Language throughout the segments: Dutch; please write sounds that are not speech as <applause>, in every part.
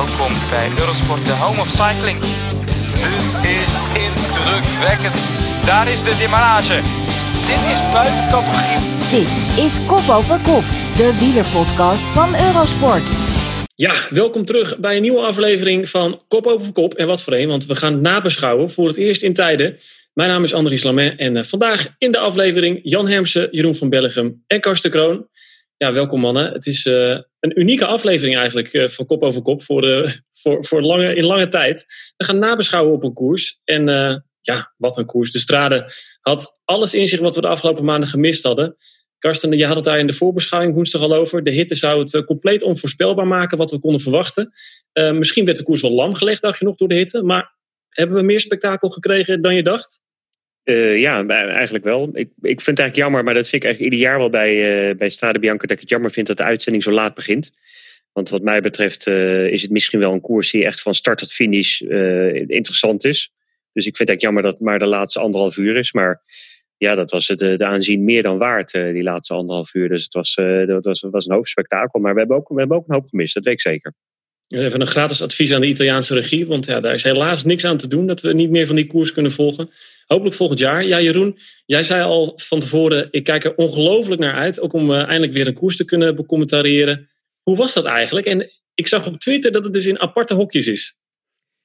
Welkom bij Eurosport, de home of cycling. Dit is indrukwekkend. Daar is de demarrage. Dit is buiten categorie. Dit is Kop Over Kop, de wielerpodcast van Eurosport. Ja, welkom terug bij een nieuwe aflevering van Kop Over Kop. En wat voor een, want we gaan nabeschouwen voor het eerst in tijden. Mijn naam is Andries Lamet en uh, vandaag in de aflevering Jan Hermsen, Jeroen van Bellegem en Karsten Kroon. Ja, welkom mannen. Het is uh, een unieke aflevering eigenlijk uh, van Kop Over Kop voor, voor, voor lange, in lange tijd. We gaan nabeschouwen op een koers. En ja, wat een koers. De Strade had alles in zich wat we de afgelopen maanden gemist hadden. Karsten, je had het daar in de voorbeschouwing woensdag al over. De hitte zou het compleet onvoorspelbaar maken wat we konden verwachten. misschien werd de koers wel lam gelegd, dacht je nog, door de hitte. Maar hebben we meer spektakel gekregen dan je dacht? Uh, ja, eigenlijk wel. Ik, ik vind het eigenlijk jammer, maar dat vind ik eigenlijk ieder jaar wel bij, uh, bij Strade Bianca, dat ik het jammer vind dat de uitzending zo laat begint. Want wat mij betreft uh, is het misschien wel een koers die echt van start tot finish interessant is. Dus ik vind het eigenlijk jammer dat het maar de laatste anderhalf uur is. Maar ja, dat was de, de aanzien meer dan waard, die laatste anderhalf uur. Dus het was, dat was, was een hoop spektakel. Maar we hebben, ook, we hebben ook een hoop gemist, dat weet ik zeker. Even een gratis advies aan de Italiaanse regie, want ja, daar is helaas niks aan te doen dat we niet meer van die koers kunnen volgen. Hopelijk volgend jaar. Ja, Jeroen, jij zei al van tevoren, ik kijk er ongelooflijk naar uit, ook om uh, eindelijk weer een koers te kunnen becommentariëren. Hoe was dat eigenlijk? En ik zag op Twitter dat het dus in aparte hokjes is.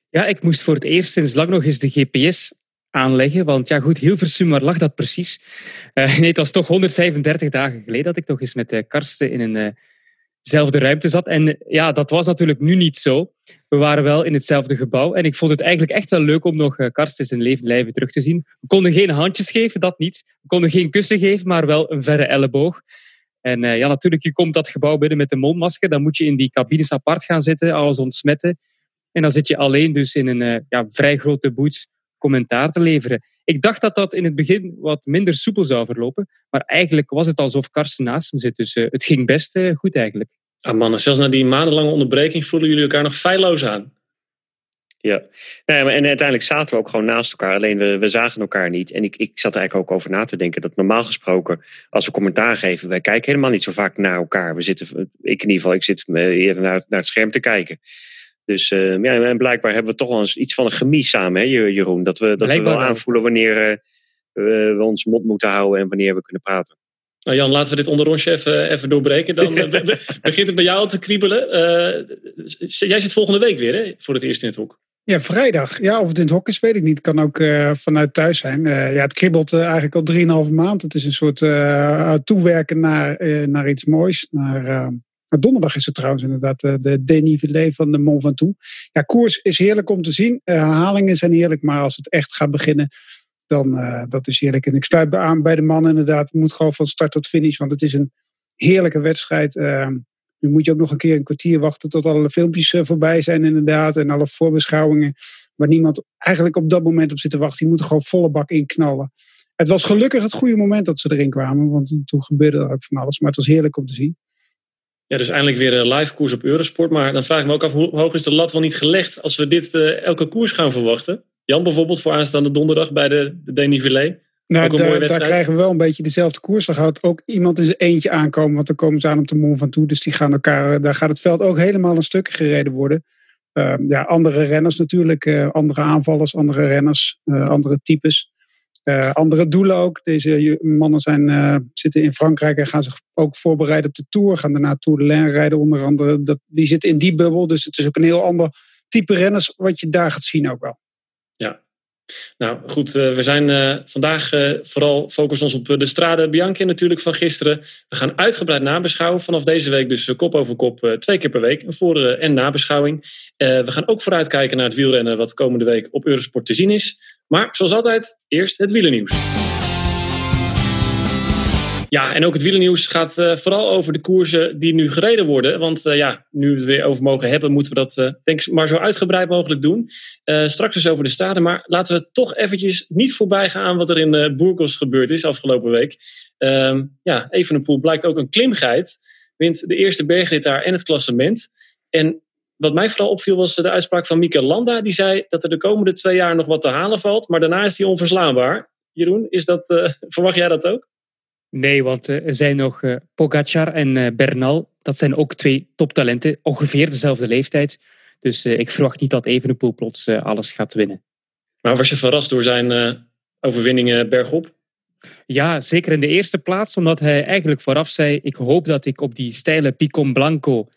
Ja, ik moest voor het eerst sinds lang nog eens de GPS aanleggen. Want ja, goed, Hilversum, waar lag dat precies? Uh, <laughs> nee, het was toch 135 dagen geleden dat ik nog eens met uh, Karsten in een dezelfde ruimte zat. En ja, dat was natuurlijk nu niet zo. We waren wel in hetzelfde gebouw. En ik vond het eigenlijk echt wel leuk om nog uh, Karsten zijn levend lijven terug te zien. We konden geen handjes geven, dat niet. We konden geen kussen geven, maar wel een verre elleboog. En uh, ja, natuurlijk, je komt dat gebouw binnen met een mondmasker. Dan moet je in die cabines apart gaan zitten, alles ontsmetten. En dan zit je alleen dus in een uh, ja, vrij grote boots commentaar te leveren. Ik dacht dat dat in het begin wat minder soepel zou verlopen. Maar eigenlijk was het alsof Karsten naast hem zit. Dus het ging best goed eigenlijk. Ah mannen, zelfs na die maandenlange onderbreking voelen jullie elkaar nog feilloos aan. Ja, nee, maar en uiteindelijk zaten we ook gewoon naast elkaar. Alleen we, we zagen elkaar niet. En ik, ik zat er eigenlijk ook over na te denken dat normaal gesproken, als we commentaar geven, wij kijken helemaal niet zo vaak naar elkaar. We zitten, ik in ieder geval, ik zit eerder naar, naar het scherm te kijken. Dus uh, ja, en blijkbaar hebben we toch wel eens iets van een gemies samen, hè, Jeroen? Dat we, dat we wel aanvoelen wanneer uh, we ons mond moeten houden en wanneer we kunnen praten. Nou Jan, laten we dit onder onsje even, even doorbreken. Dan <laughs> begint het bij jou te kriebelen. Uh, jij zit volgende week weer hè, voor het eerst in het hok. Ja, vrijdag. Ja, of het in het hok is, weet ik niet. Het kan ook uh, vanuit thuis zijn. Uh, ja, het kribbelt eigenlijk al 3,5 maand. Het is een soort toewerken naar, naar iets moois. Naar, donderdag is het trouwens inderdaad de dénivelé van de Mont Ventoux. Ja, koers is heerlijk om te zien. herhalingen zijn heerlijk, maar als het echt gaat beginnen dan uh, dat is heerlijk. En ik sluit aan bij de man inderdaad. Het moet gewoon van start tot finish, want het is een heerlijke wedstrijd. Uh, nu moet je ook nog een keer een kwartier wachten tot alle filmpjes voorbij zijn inderdaad. En alle voorbeschouwingen waar niemand eigenlijk op dat moment op zit te wachten. Die moeten gewoon volle bak inknallen. Het was gelukkig het goede moment dat ze erin kwamen, want toen gebeurde er ook van alles. Maar het was heerlijk om te zien. Ja, dus eindelijk weer een live koers op Eurosport. Maar dan vraag ik me ook af, hoe hoog is de lat wel niet gelegd als we dit elke koers gaan verwachten? Jan bijvoorbeeld voor aanstaande donderdag bij de, de Denivelé. Nou, daar, daar, krijgen we wel een beetje dezelfde koers. Dan gaat ook iemand in zijn eentje aankomen, want dan komen ze aan op de Mont van toe. Dus die gaan elkaar, daar gaat het veld ook helemaal een stuk gereden worden. Uh, ja, andere renners natuurlijk, uh, andere aanvallers, andere renners, andere types. Eh, andere doelen ook. Deze mannen zijn, zitten in Frankrijk en gaan zich ook voorbereiden op de Tour. Gaan daarna Tour de Lain rijden onder andere. Dat, die zitten in die bubbel, dus het is ook een heel ander type renners wat je daar gaat zien ook wel. Ja. Nou goed, uh, we zijn vandaag vooral focussen ons op de Strade Bianchi natuurlijk van gisteren. We gaan uitgebreid nabeschouwen. Vanaf deze week dus kop over kop twee keer per week. Een voor- en nabeschouwing. we gaan ook vooruitkijken naar het wielrennen wat komende week op Eurosport te zien is. Maar zoals altijd, eerst het wielernieuws. Ja, en ook het wielernieuws gaat uh, vooral over de koersen die nu gereden worden. Want uh, ja, nu we het weer over mogen hebben, moeten we dat uh, denk ik maar zo uitgebreid mogelijk doen. straks dus over de staden, maar laten we toch eventjes niet voorbij gaan aan wat er in Burgos gebeurd is afgelopen week. Ehm, ja, Evenepoel blijkt ook een klimgeit. Wint de eerste bergrit daar en het klassement. En wat mij vooral opviel was de uitspraak van Mikel Landa. Die zei dat er de komende twee jaar nog wat te halen valt, maar daarna is hij onverslaanbaar. Jeroen, is dat, <laughs> verwacht jij dat ook? Nee, want er zijn nog uh, Pogacar en Bernal. Dat zijn ook twee toptalenten, ongeveer dezelfde leeftijd. Dus ik verwacht niet dat Evenepoel plots alles gaat winnen. Maar was je verrast door zijn overwinningen bergop? Ja, zeker in de eerste plaats, omdat hij eigenlijk vooraf zei: Ik hoop dat ik op die steile Picon Blanco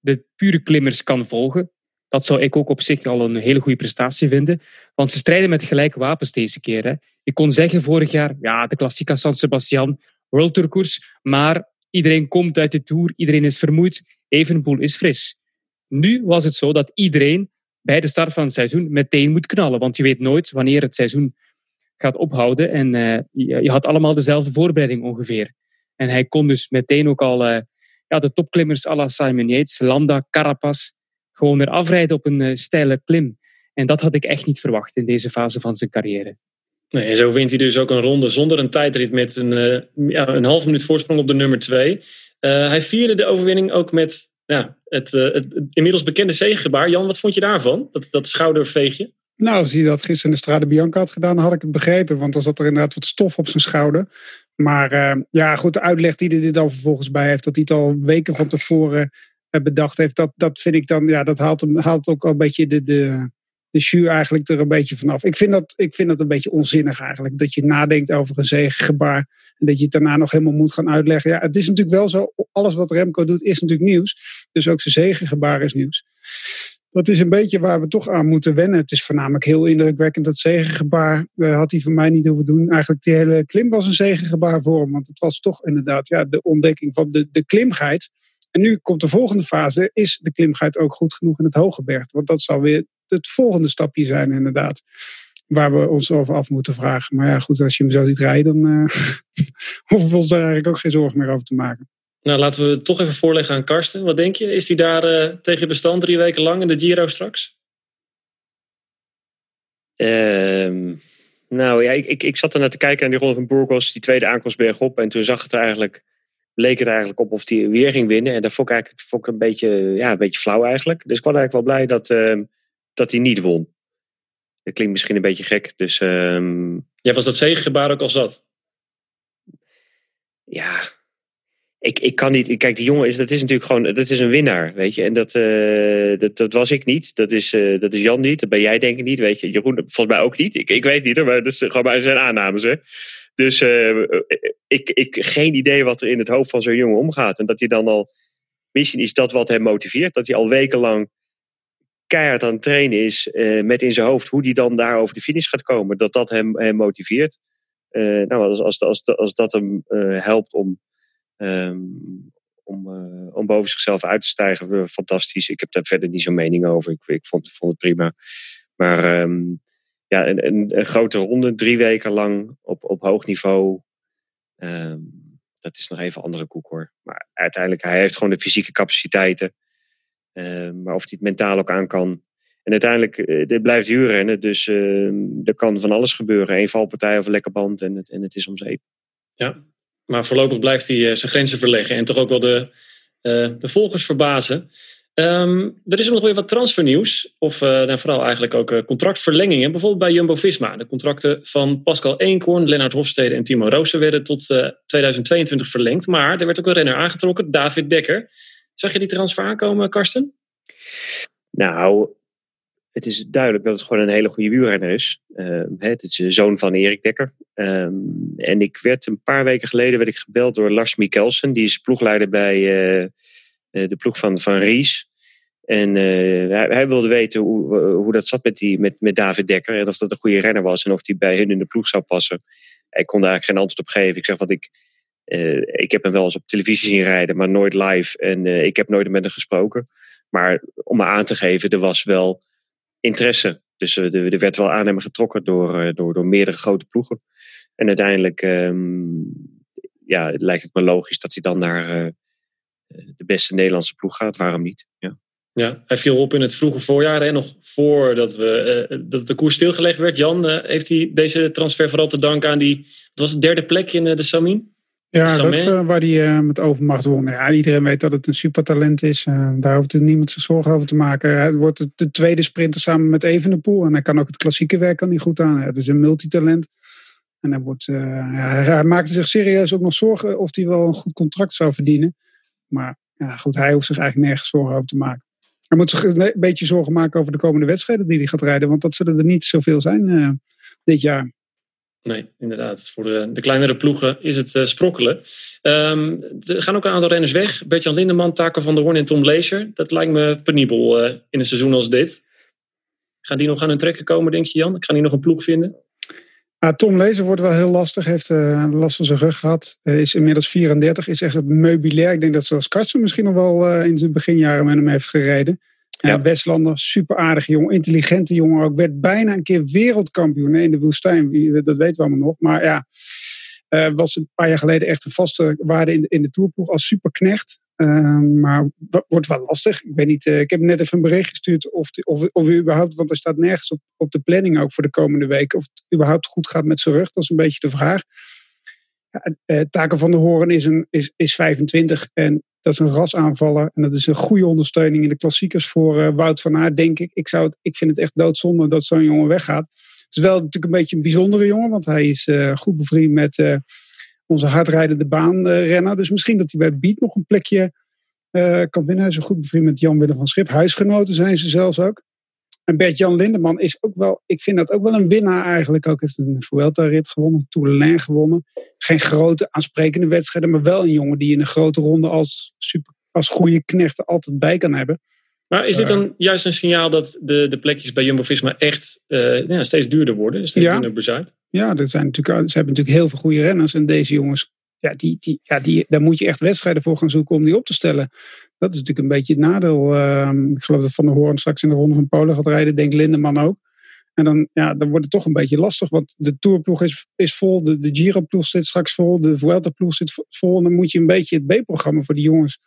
de pure klimmers kan volgen. Dat zou ik ook op zich al een hele goede prestatie vinden. Want ze strijden met gelijke wapens deze keer. Hè. Je kon zeggen vorig jaar, ja, de Klassica San Sebastian, World Tour koers, maar iedereen komt uit de Tour, iedereen is vermoeid, Evenpoel is fris. Nu was het zo dat iedereen bij de start van het seizoen meteen moet knallen, want je weet nooit wanneer het seizoen gaat ophouden. En uh, je, had allemaal dezelfde voorbereiding ongeveer. En hij kon dus meteen ook al uh, ja, de topklimmers à la Simon Yates, Landa, Carapaz, gewoon weer afrijden op een uh, steile klim. En dat had ik echt niet verwacht in deze fase van zijn carrière. Nee, en zo wint hij dus ook een ronde zonder een tijdrit met een, ja, een half minuut voorsprong op de nummer twee. hij vierde de overwinning ook met ja, het, het, het, inmiddels bekende zegengebaar. Jan, wat vond je daarvan? Dat, dat schouderveegje? Nou, als hij dat gisteren in de Strade Bianca had gedaan, had ik het begrepen. Want dan zat er inderdaad wat stof op zijn schouder. Maar uh, ja, goed, de uitleg die hij er dan vervolgens bij heeft, dat hij het al weken van tevoren uh, bedacht heeft, dat, dat vind ik dan, ja, dat haalt, hem, haalt ook al een beetje de, de, de jus eigenlijk er een beetje vanaf. Ik vind, dat, ik vind dat een beetje onzinnig eigenlijk, dat je nadenkt over een zegengebaar en dat je het daarna nog helemaal moet gaan uitleggen. Ja, het is natuurlijk wel zo, alles wat Remco doet is natuurlijk nieuws. Dus ook zijn zegengebaar is nieuws dat is een beetje waar we toch aan moeten wennen. Het is voornamelijk heel indrukwekkend. Dat zegengebaar uh, had hij voor mij niet hoeven doen. Eigenlijk die hele klim was een zegengebaar voor hem. Want het was toch inderdaad ja, de ontdekking van de, de klimheid. En nu komt de volgende fase. Is de klimheid ook goed genoeg in het Hogeberg? Want dat zal weer het volgende stapje zijn inderdaad. Waar we ons over af moeten vragen. Maar ja goed, als je hem zo ziet rijden. Dan uh, <laughs> hoeven we ons daar eigenlijk ook geen zorgen meer over te maken. Nou, laten we het toch even voorleggen aan Karsten. Wat denk je? Is hij daar uh, tegen bestand drie weken lang in de Giro straks? Um, nou ja, ik, ik, ik zat er naar te kijken aan die Ronde van Burgos, die tweede aankomst bergop. En toen zag het er eigenlijk, leek het eigenlijk op of hij weer ging winnen. En dat vond ik eigenlijk vond ik een, beetje, ja, een beetje flauw eigenlijk. Dus ik was eigenlijk wel blij dat, uh, dat hij niet won. Dat klinkt misschien een beetje gek. Dus, um... Ja, was dat zegengebaar ook al zat? Ja, ik, ik kan niet. Kijk, die jongen is, dat is natuurlijk gewoon. Dat is een winnaar, weet je. En dat, uh, dat, dat was ik niet. Dat is, uh, dat is Jan niet. Dat ben jij denk ik niet, weet je. Jeroen volgens mij ook niet. Ik, ik weet niet hoor, maar dat is gewoon maar zijn aannames, hè. Dus uh, ik, ik geen idee wat er in het hoofd van zo'n jongen omgaat. En dat hij dan al. Misschien is dat wat hem motiveert. Dat hij al wekenlang keihard aan het trainen is. met in zijn hoofd hoe hij dan daar over de finish gaat komen. Dat dat hem, hem motiveert. nou, als, als, als, als dat hem helpt om Um, om, uh, om boven zichzelf uit te stijgen. Fantastisch. Ik heb daar verder niet zo'n mening over. Ik, ik vond, vond het prima. Maar um, ja, een, een, een, grote ronde, drie weken lang op, op hoog niveau. Um, dat is nog even andere koek hoor. Maar uiteindelijk, hij heeft gewoon de fysieke capaciteiten. maar of hij het mentaal ook aan kan. En uiteindelijk, uh, dit blijft huurrennen. Dus er kan van alles gebeuren. Eén valpartij of een lekker band en het, en het is om zeep. Ja, maar voorlopig blijft hij uh, zijn grenzen verleggen en toch ook wel de, uh, de volgers verbazen. Um, er is ook nog weer wat transfernieuws, of uh, nou, vooral eigenlijk ook contractverlengingen. Bijvoorbeeld bij Jumbo-Visma. De contracten van Pascal Eenkorn, Lennart Hofstede en Timo Roosen werden tot 2022 verlengd. Maar er werd ook een renner aangetrokken, David Dekker. Zag je die transfer aankomen, Karsten? Nou, het is duidelijk dat het gewoon een hele goede wielrenner is. Uh, het is de zoon van Erik Dekker. Um, en ik werd een paar weken geleden werd ik gebeld door Lars Mikkelsen. Die is ploegleider bij uh, de ploeg van, van Ries. En hij, hij, wilde weten hoe, hoe dat zat met, die, met, met David Dekker. En of dat een goede renner was en of hij bij hun in de ploeg zou passen. Ik kon daar eigenlijk geen antwoord op geven. Ik zeg wat ik. ik heb hem wel eens op televisie zien rijden, maar nooit live. En ik heb nooit met hem gesproken. Maar om me aan te geven, er was wel interesse. Dus uh, er, werd wel aan hem getrokken door, uh, door, door meerdere grote ploegen. En uiteindelijk um, ja, lijkt het me logisch dat hij dan naar uh, de beste Nederlandse ploeg gaat. Waarom niet? Ja. Ja, hij viel op in het vroege voorjaar. Hè, nog voordat we, dat de koers stilgelegd werd. Jan, heeft hij deze transfer vooral te danken aan die... Wat was derde plek in de Samin? Ja, dat, uh, waar hij uh, met overmacht won. Ja, iedereen weet dat het een supertalent is. Uh, daar hoeft niemand zich zorgen over te maken. Hij wordt de tweede sprinter samen met Evenepoel. En hij kan ook het klassieke werk kan niet goed aan. Het is een multitalent. En hij, wordt, ja, hij maakte zich serieus ook nog zorgen of hij wel een goed contract zou verdienen. Maar ja, goed, hij hoeft zich eigenlijk nergens zorgen over te maken. hij moet zich een beetje zorgen maken over de komende wedstrijden die hij gaat rijden. Want dat zullen er niet zoveel zijn dit jaar. Nee, inderdaad. Voor de, de kleinere ploegen is het uh, sprokkelen. Um, er gaan ook een aantal renners weg. Bertjan Lindeman, Taken van der Hoorn en Tom Lezer. Dat lijkt me penibel uh, in een seizoen als dit. Gaan die nog aan hun trekken komen, denk je Jan? Gaan die nog een ploeg vinden? Ah, Tom Lezer wordt wel heel lastig. Heeft uh, last van zijn rug gehad. is inmiddels 34. Is echt het meubilair. Ik denk dat zoals Karsten misschien nog wel in zijn beginjaren met hem heeft gereden. Ja. Westlander, super aardige jongen, intelligente jongen ook. Werd bijna een keer wereldkampioen in de woestijn. Dat weten we allemaal nog. Maar ja, uh, was een paar jaar geleden echt een vaste waarde in de, in de toerploeg als superknecht. Uh, maar wordt wel lastig. Ik weet niet, uh, ik heb net even een bericht gestuurd of, of, of u überhaupt, want er staat nergens op, op de planning ook voor de komende weken, of het überhaupt goed gaat met zijn rug. Dat is een beetje de vraag. Ja, uh, Taken van de Horen is, een, is, is 25 en dat is een rasaanvaller. En dat is een goede ondersteuning in de klassiekers voor uh, Wout van Aert, denk ik. Ik, zou het, ik vind het echt doodzonde dat zo'n jongen weggaat. Het is wel natuurlijk een beetje een bijzondere jongen, want hij is uh, goed bevriend met uh, onze hardrijdende baanrenner. Dus misschien dat hij bij Beat nog een plekje kan winnen. Hij is een goed bevriend met Jan-Willem van Schip. Huisgenoten zijn ze zelfs ook. En Bert-Jan Lindeman is ook wel, ik vind dat ook wel een winnaar eigenlijk. Ook heeft een Vuelta-rit gewonnen, Tour de Lain gewonnen. Geen grote aansprekende wedstrijden, maar wel een jongen die in een grote ronde als, super, als goede knecht altijd bij kan hebben. Maar is dit dan juist een signaal dat de, de plekjes bij Jumbo-Visma echt uh, ja, steeds duurder worden? Steeds ja. duurder bezuid? Ja, er zijn natuurlijk, ze hebben natuurlijk heel veel goede renners. En deze jongens, ja, die, die, ja, die, daar moet je echt wedstrijden voor gaan zoeken om die op te stellen. Dat is natuurlijk een beetje het nadeel. Uh, ik geloof dat Van der Hoorn straks in de Ronde van Polen gaat rijden. Denk Lindeman ook. En dan, ja, dan wordt het toch een beetje lastig. Want de Tourploeg is, is vol. De, de Giro-ploeg zit straks vol. De Vuelta-ploeg zit vol. En dan moet je een beetje het B-programma voor die jongens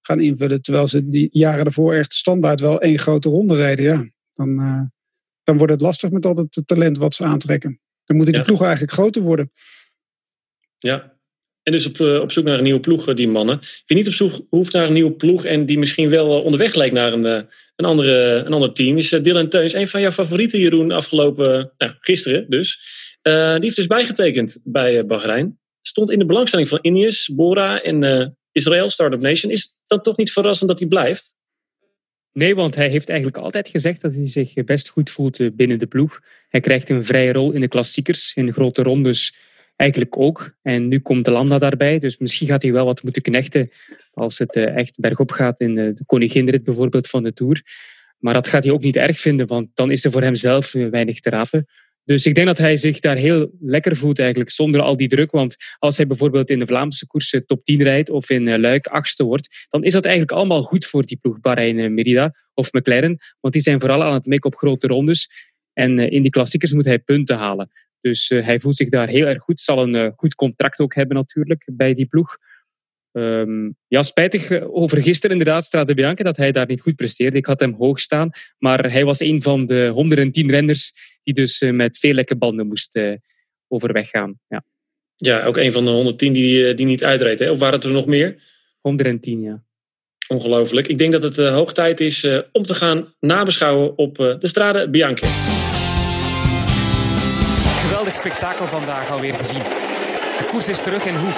gaan invullen. Terwijl ze die jaren daarvoor echt standaard wel één grote ronde rijden. Ja, dan, uh, dan wordt het lastig met al het talent wat ze aantrekken. Dan moet die ja. ploeg eigenlijk groter worden. Ja, en dus op, op zoek naar een nieuwe ploeg, die mannen. Wie niet op zoek hoeft naar een nieuwe ploeg en die misschien wel onderweg lijkt naar een, een, andere, een ander team, is Dylan Teuns. Een van jouw favorieten, Jeroen, afgelopen, nou, gisteren dus. Die heeft dus bijgetekend bij Bahrein. Stond in de belangstelling van Ineos, Bora en Israël, Startup Nation. Is dat toch niet verrassend dat hij blijft? Nee, want hij heeft eigenlijk altijd gezegd dat hij zich best goed voelt binnen de ploeg. Hij krijgt een vrije rol in de klassiekers, in de grote rondes eigenlijk ook. En nu komt de Landa daarbij, dus misschien gaat hij wel wat moeten knechten als het echt bergop gaat in de koninginrit bijvoorbeeld van de Tour. Maar dat gaat hij ook niet erg vinden, want dan is er voor hemzelf weinig te rapen. Dus ik denk dat hij zich daar heel lekker voelt eigenlijk, zonder al die druk. Want als hij bijvoorbeeld in de Vlaamse koersen top 10 rijdt of in Luik achtste wordt, dan is dat eigenlijk allemaal goed voor die ploeg Bahrein Merida of McLaren. Want die zijn vooral aan het mikken op grote rondes. En in die klassiekers moet hij punten halen. Dus uh, hij voelt zich daar heel erg goed. Zal een uh, goed contract ook hebben natuurlijk bij die ploeg. Um, ja, spijtig over gisteren inderdaad, Strade Bianca, dat hij daar niet goed presteerde. Ik had hem hoog staan, maar hij was een van de 110 renners die dus met veel lekke banden moest overweg gaan. Ja. ja, ook een van de 110 die, die niet uitreed. Hè? Of waren het er nog meer? 110, ja. Ongelooflijk. Ik denk dat het hoog tijd is om te gaan nabeschouwen op de Strade Bianca geweldig spektakel vandaag alweer gezien. De koers is terug en hoe?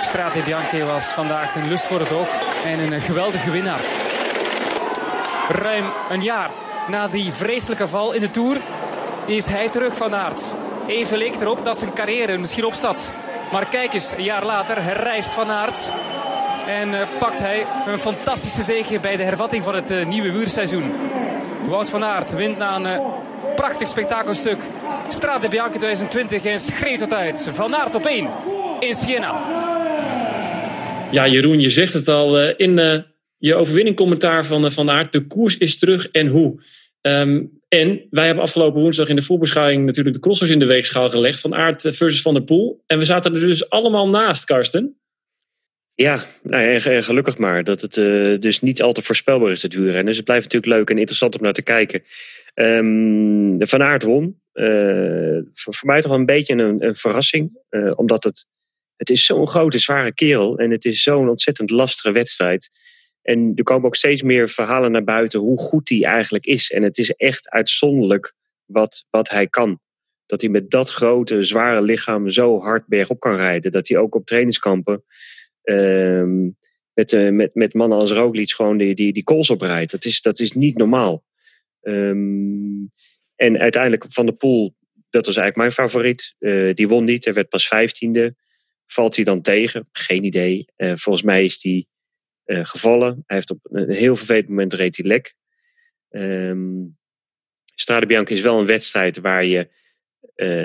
Strade Bianche was vandaag een lust voor het oog en een geweldige winnaar. Ruim een jaar na die vreselijke val in de Tour is hij terug van aard. Even leek erop dat zijn carrière misschien op zat. Maar kijk eens, een jaar later herrijst Van Aert. En uh, pakt hij een fantastische zege bij de hervatting van het uh, nieuwe wielerseizoen. Wout van Aert wint na een uh, prachtig spektakelstuk Strade Bianca 2020 en schreeuwt het uit. Van Aert op 1 in Siena. Ja, Jeroen, je zegt het al uh, in uh, je overwinningcommentaar van uh, Van Aert. De koers is terug en hoe. Um, en wij hebben afgelopen woensdag in de voorbeschouwing natuurlijk de crossers in de weegschaal gelegd. Van Aert versus Van der Poel. En we zaten er dus allemaal naast, Karsten. Ja, nou ja, gelukkig maar dat het uh, dus niet al te voorspelbaar is, het wielrennen. Dus het blijft natuurlijk leuk en interessant om naar te kijken. Um, de Van Aert won. Uh, voor, mij toch wel een beetje een, een verrassing. Uh, omdat het, het is zo'n grote, zware kerel. En het is zo'n ontzettend lastige wedstrijd. En er komen ook steeds meer verhalen naar buiten hoe goed hij eigenlijk is. En het is echt uitzonderlijk wat, wat hij kan. Dat hij met dat grote, zware lichaam zo hard bergop kan rijden. Dat hij ook op trainingskampen... Um, met, uh, met, met mannen als Roglic gewoon die, die, die calls oprijdt. Dat is, dat is niet normaal. Um, en uiteindelijk Van de Poel, dat was eigenlijk mijn favoriet. Uh, die won niet, hij werd pas vijftiende. Valt hij dan tegen? Geen idee. Uh, volgens mij is hij gevallen. Hij heeft op een heel vervelend moment reed hij lek. Um, Strade Bianca is wel een wedstrijd waar je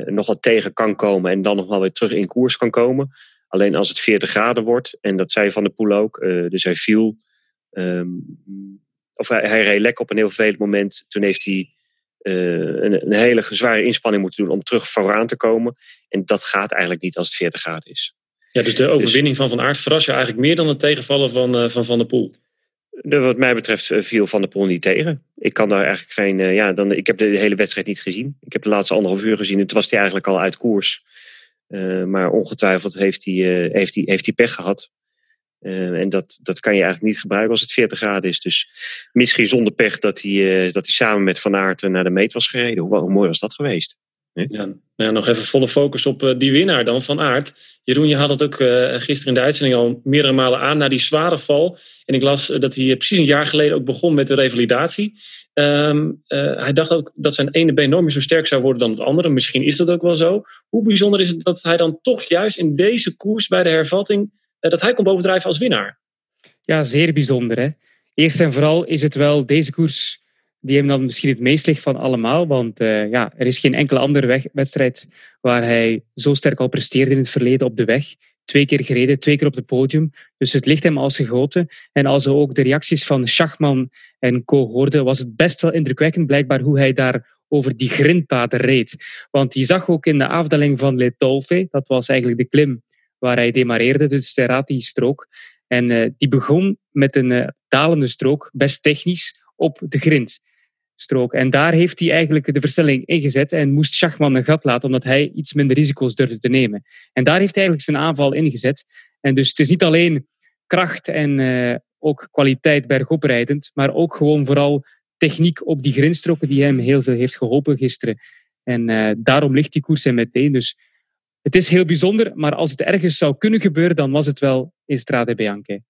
nog wat tegen kan komen en dan nog wel weer terug in koers kan komen. Alleen als het 40 graden wordt, en dat zei Van der Poel ook, dus hij viel, um, of hij, hij reed lek op een heel vervelend moment. Toen heeft hij uh, een, een, hele zware inspanning moeten doen om terug vooraan te komen. En dat gaat eigenlijk niet als het 40 graden is. Ja, dus de overwinning dus, van Van Aert verrast je eigenlijk meer dan het tegenvallen van Van, van der Poel. Wat mij betreft viel Van der Poel niet tegen. Ik kan daar eigenlijk geen. Ja, dan, ik heb de hele wedstrijd niet gezien. Ik heb de laatste anderhalf uur gezien. toen was hij eigenlijk al uit koers. Maar ongetwijfeld heeft hij, heeft hij, heeft hij pech gehad. Uh, en dat, dat kan je eigenlijk niet gebruiken als het 40 graden is. Dus misschien zonder pech dat hij, dat hij samen met Van Aert naar de meet was gereden. Hoe, mooi was dat geweest? Ja, nou ja, nog even volle focus op die winnaar dan, Van Aert. Jeroen, je had het ook gisteren in de uitzending al meerdere malen aan, na die zware val. En ik las dat hij precies een jaar geleden ook begon met de revalidatie. Um, hij dacht ook dat zijn ene been nooit meer zo sterk zou worden dan het andere. Misschien is dat ook wel zo. Hoe bijzonder is het dat hij dan toch juist in deze koers bij de hervatting, dat hij kon bovendrijven als winnaar? Ja, zeer bijzonder. Hè? Eerst en vooral is het wel deze koers die hem dan misschien het meest ligt van allemaal. Want uh, ja, er is geen enkele andere wedstrijd waar hij zo sterk al presteerde in het verleden op de weg. Twee keer gereden, twee keer op het podium. Dus het ligt hem als gegoten. En als we ook de reacties van Schachman en co hoorden, was het best wel indrukwekkend blijkbaar hoe hij daar over die grindpaden reed. Want je zag ook in de afdaling van Le Tolfe, dat was eigenlijk de klim waar hij demareerde, de Sterati-strook. En uh, die begon met een uh, dalende strook, best technisch, op de grind strook. En daar heeft hij eigenlijk de versnelling ingezet en moest Schachman een gat laten, omdat hij iets minder risico's durfde te nemen. En daar heeft hij eigenlijk zijn aanval ingezet. En dus het is niet alleen kracht en uh, ook kwaliteit bergoprijdend, maar ook gewoon vooral techniek op die grindstroken die hem heel veel heeft geholpen gisteren. En daarom ligt die koers hem meteen. Dus het is heel bijzonder, maar als het ergens zou kunnen gebeuren, dan was het wel in Strade Bianche.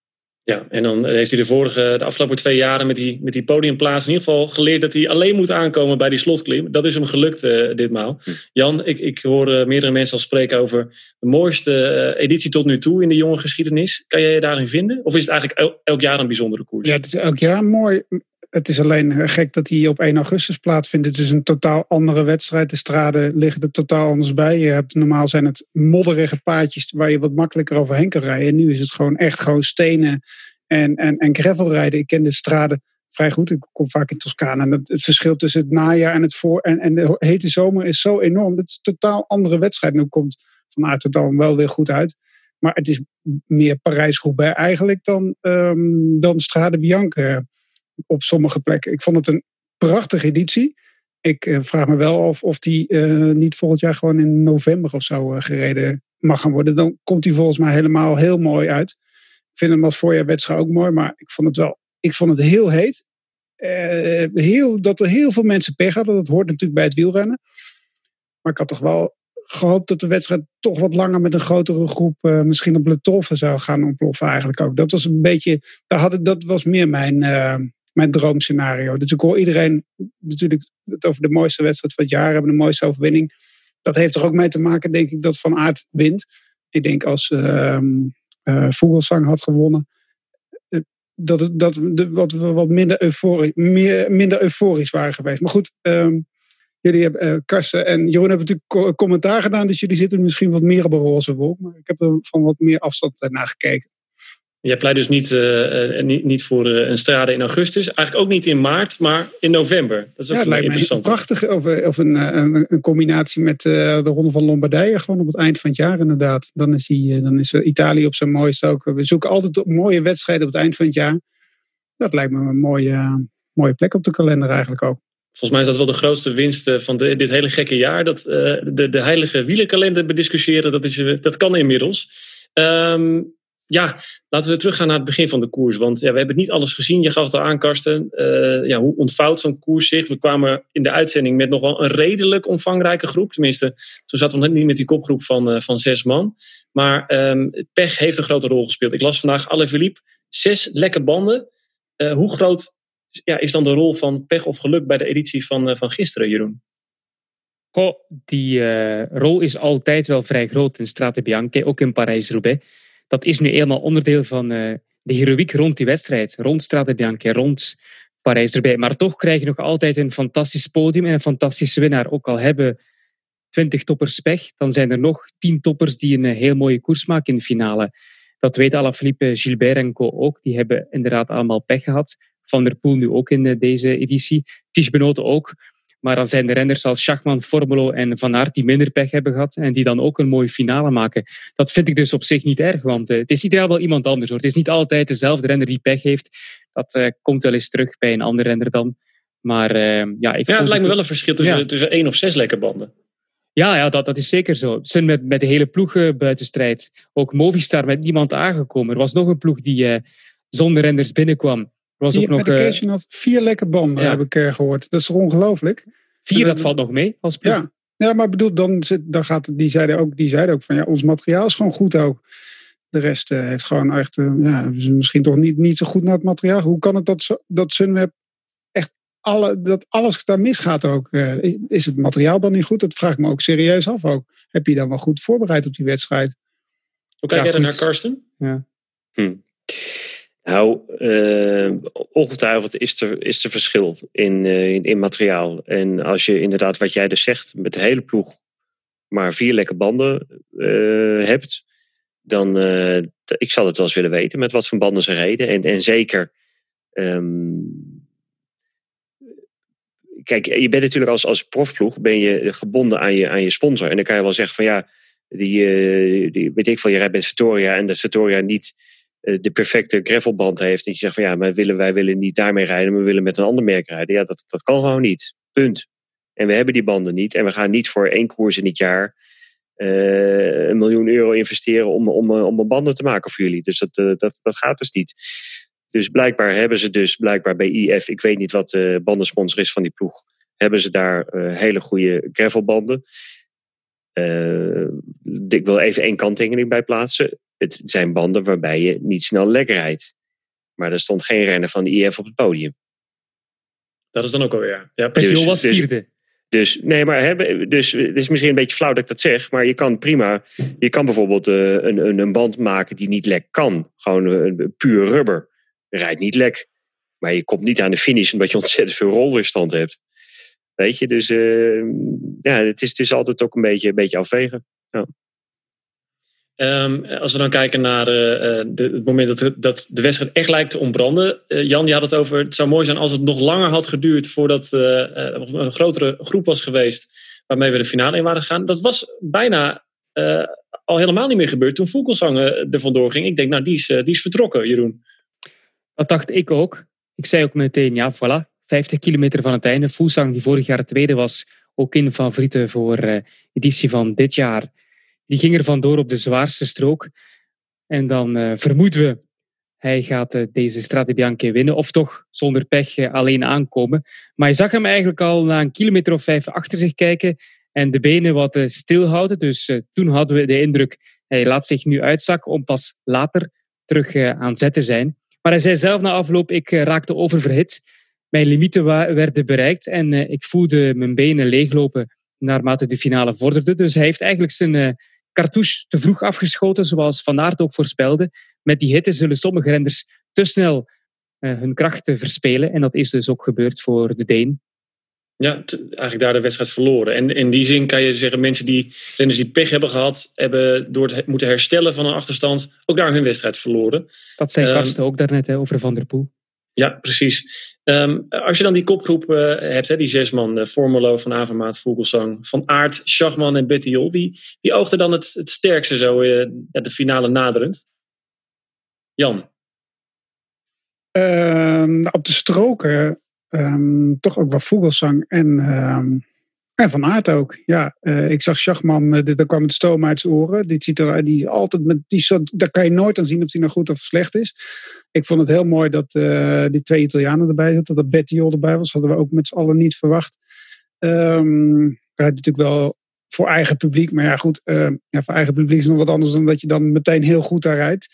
Ja, en dan heeft hij de, vorige, de afgelopen twee jaren met die, met die podiumplaats in ieder geval geleerd dat hij alleen moet aankomen bij die slotklim. Dat is hem gelukt uh, ditmaal. Hm. Jan, ik, ik hoor uh, meerdere mensen al spreken over de mooiste uh, editie tot nu toe in de jonge geschiedenis. Kan jij je daarin vinden? Of is het eigenlijk elk, elk jaar een bijzondere koers? Ja, het is elk jaar mooi. Het is alleen gek dat hij op 1 augustus plaatsvindt. Het is een totaal andere wedstrijd. De straden liggen er totaal anders bij. Je hebt, normaal zijn het modderige paadjes waar je wat makkelijker overheen kan rijden. En nu is het gewoon echt gewoon stenen en, en, en gravelrijden. Ik ken de straden vrij goed. Ik kom vaak in Toscane. En het, het verschil tussen het najaar en, het voor, en, en de hete zomer is zo enorm. Het is een totaal andere wedstrijd. Nu komt Van Aert er dan wel weer goed uit. Maar het is meer Parijs-Roubaix eigenlijk dan, um, dan Strade Bianca op sommige plekken. Ik vond het een prachtige editie. Ik uh, vraag me wel af of die uh, niet volgend jaar gewoon in november of zo uh, gereden mag gaan worden. Dan komt die volgens mij helemaal heel mooi uit. Ik vind hem als voorjaarwedstrijd ook mooi, maar ik vond het wel ik vond het heel heet. heel, dat er heel veel mensen pech hadden. Dat hoort natuurlijk bij het wielrennen. Maar ik had toch wel gehoopt dat de wedstrijd toch wat langer met een grotere groep misschien op Le Toffe zou gaan ontploffen eigenlijk ook. Dat was een beetje, daar had dat was meer mijn, mijn droomscenario. Dus ik hoor iedereen natuurlijk het over de mooiste wedstrijd van het jaar hebben, de mooiste overwinning. Dat heeft er ook mee te maken, denk ik, dat Van Aert wint. Ik denk als uh, uh, Vogelsang had gewonnen, uh, dat, dat we wat, wat minder, euforisch, meer, minder euforisch waren geweest. Maar goed, um, jullie hebben, uh, Karsten en Jeroen hebben natuurlijk commentaar gedaan, dus jullie zitten misschien wat meer op een roze wolk. Maar ik heb er van wat meer afstand naar gekeken. Jij pleit dus niet, uh, niet, niet voor uh, een strade in augustus. Eigenlijk ook niet in maart, maar in november. Dat is ook ja, lijkt interessant. prachtig. Of, of een, een, een, combinatie met uh, de Ronde van Lombardije. Gewoon op het eind van het jaar inderdaad. Dan is, die, dan is Italië op zijn mooiste ook. We zoeken altijd mooie wedstrijden op het eind van het jaar. Dat lijkt me een mooie, mooie plek op de kalender eigenlijk ook. Volgens mij is dat wel de grootste winst van de, dit hele gekke jaar. Dat de, de heilige wielerkalender bediscussiëren, dat, is, dat kan inmiddels. Um, ja, laten we teruggaan naar het begin van de koers. Want ja, we hebben niet alles gezien. Je gaf het al aan, Karsten. Uh, ja, hoe ontvouwt zo'n koers zich? We kwamen in de uitzending met nog wel een redelijk omvangrijke groep. Tenminste, toen zaten we net niet met die kopgroep van, uh, van zes man. Maar um, pech heeft een grote rol gespeeld. Ik las vandaag Philippe Zes lekke banden. hoe groot ja, is dan de rol van pech of geluk bij de editie van, van gisteren, Jeroen? Goh, die rol is altijd wel vrij groot in Strade Bianche, ook in Parijs-Roubaix. Dat is nu eenmaal onderdeel van de heroïek rond die wedstrijd, rond Strade Bianche, rond Parijs erbij. Maar toch krijg je nog altijd een fantastisch podium en een fantastische winnaar. Ook al hebben twintig toppers pech, dan zijn er nog tien toppers die een heel mooie koers maken in de finale. Dat weet Alaphilippe, Gilbert en Co ook. Die hebben inderdaad allemaal pech gehad. Van der Poel nu ook in eh, deze editie. Ties Benoten ook. Maar dan zijn er renners als Schachman, Formelo en Van Aert die minder pech hebben gehad en die dan ook een mooie finale maken. Dat vind ik dus op zich niet erg, want uh, het is ideaal wel iemand anders. Hoor. Het is niet altijd dezelfde renner die pech heeft. Dat uh, komt wel eens terug bij een andere renner dan. Maar uh, ja, ik ja, het lijkt me wel een verschil tussen, ja. tussen één of zes lekke banden. Ja, ja dat, dat is zeker zo. Sun met, met de hele ploeg uh, buitenstrijd. Ook Movistar met niemand aangekomen. Er was nog een ploeg die zonder renners binnenkwam. Er was vier, ook nog, vier lekke banden, ja. heb ik uh, gehoord. Dat is ongelooflijk. Vier, dat valt nog mee als. Ja, ja maar bedoel, dan, zit, dan gaat, die zeiden, ook, die zeiden ook van ja, ons materiaal is gewoon goed ook. De rest heeft gewoon echt, ja, misschien toch niet, niet zo goed naar het materiaal. Hoe kan het dat, dat Sunweb echt alle, dat alles daar misgaat ook. Uh, is het materiaal dan niet goed? Dat vraag ik me ook serieus af ook. Heb je dan wel goed voorbereid op die wedstrijd? Hoe kijk ja, jij naar Karsten? Ja. Hm. Nou, uh, ongetwijfeld is er, is er verschil in, uh, in, in, materiaal. En als je inderdaad, wat jij dus zegt, met de hele ploeg maar vier lekke banden hebt, dan ik zal het wel eens willen weten met wat voor banden ze reden. En, en zeker um, kijk, je bent natuurlijk als, als profploeg ben je gebonden aan je, aan je sponsor. En dan kan je wel zeggen van ja, die, die weet ik veel, je rijdt met Victoria en de Victoria niet de perfecte gravelband heeft. En je zegt van ja, maar willen, wij willen niet daarmee rijden, maar we willen met een ander merk rijden. Ja, dat, dat kan gewoon niet. Punt. En we hebben die banden niet. En we gaan niet voor één koers in het jaar uh, een miljoen euro investeren om, om, om een banden te maken voor jullie. Dus dat, dat, dat gaat dus niet. Dus blijkbaar hebben ze dus, blijkbaar bij IF, ik weet niet wat de bandensponsor is van die ploeg, hebben ze daar hele goede gravelbanden. Ik wil even één kanttekening bij plaatsen. Het zijn banden waarbij je niet snel lek rijdt. Maar er stond geen renner van de IF op het podium. Dat is dan ook alweer, ja. dus, was vierde. Dus, dus, nee, maar hè, dus, het is misschien een beetje flauw dat ik dat zeg, maar je kan prima, je kan bijvoorbeeld uh, een, een, een band maken die niet lek kan. Gewoon een, puur rubber rijdt niet lek. Maar je komt niet aan de finish omdat je <laughs> ontzettend veel rolweerstand hebt. Weet je, dus uh, ja, het is, het is altijd ook een beetje, een beetje afwegen. Ja. Um, als we dan kijken naar uh, de, het moment dat, dat de wedstrijd echt lijkt te ontbranden. Uh, Jan, had het over, het zou mooi zijn als het nog langer had geduurd voordat er een grotere groep was geweest waarmee we de finale in waren gegaan. Dat was bijna al helemaal niet meer gebeurd toen Vogelsang er vandoor ging. Ik denk, nou, die is, die is vertrokken, Jeroen. Dat dacht ik ook. Ik zei ook meteen, ja, voilà, 50 kilometer van het einde. Fusang, die vorig jaar tweede was, ook in favorieten voor de editie van dit jaar. Die ging er vandoor op de zwaarste strook. En dan uh, vermoeden we, hij gaat uh, deze Strade Bianche winnen. Of toch zonder pech alleen aankomen. Maar je zag hem eigenlijk al na een kilometer of vijf achter zich kijken. En de benen wat stilhouden. Dus toen hadden we de indruk, hij laat zich nu uitzakken om pas later terug aan zet te zijn. Maar hij zei zelf na afloop, ik eh, raakte oververhit. Mijn limieten werden bereikt en eh, ik voelde mijn benen leeglopen naarmate de finale vorderde. Dus hij heeft eigenlijk zijn cartouche te vroeg afgeschoten, zoals Van Aert ook voorspelde. Met die hitte zullen sommige renners te snel uh, hun krachten verspelen. En dat is dus ook gebeurd voor de Deen. Ja, eigenlijk daar de wedstrijd verloren. En in die zin kan je zeggen, mensen die, renners die pech hebben gehad, hebben door het moeten herstellen van een achterstand, ook daar hun wedstrijd verloren. Dat zei um, Karsten ook daarnet hè, over Van der Poel. Ja, precies. Um, als je dan die kopgroep uh, hebt, hè, die zes man, uh, Formelo, Van Avermaat, Vogelsang, Van Aert, Schachman en Bettiol, wie, wie oogde dan het, het sterkste zo uh, de finale naderend? Jan? Ehm, op de stroken um, toch ook wel Vogelsang en, en Van Aert ook. Ja, uh, ik zag Schachman, uh, daar kwam het stoom uit zijn oren. Die ziet er die altijd met die daar kan je nooit aan zien of hij nou goed of slecht is. Ik vond het heel mooi dat die twee Italianen erbij zaten, dat Bettiol erbij was. Hadden we ook met z'n allen niet verwacht. Um, hij natuurlijk wel voor eigen publiek, maar ja goed, ja, voor eigen publiek is nog wat anders dan dat je dan meteen heel goed daar rijdt.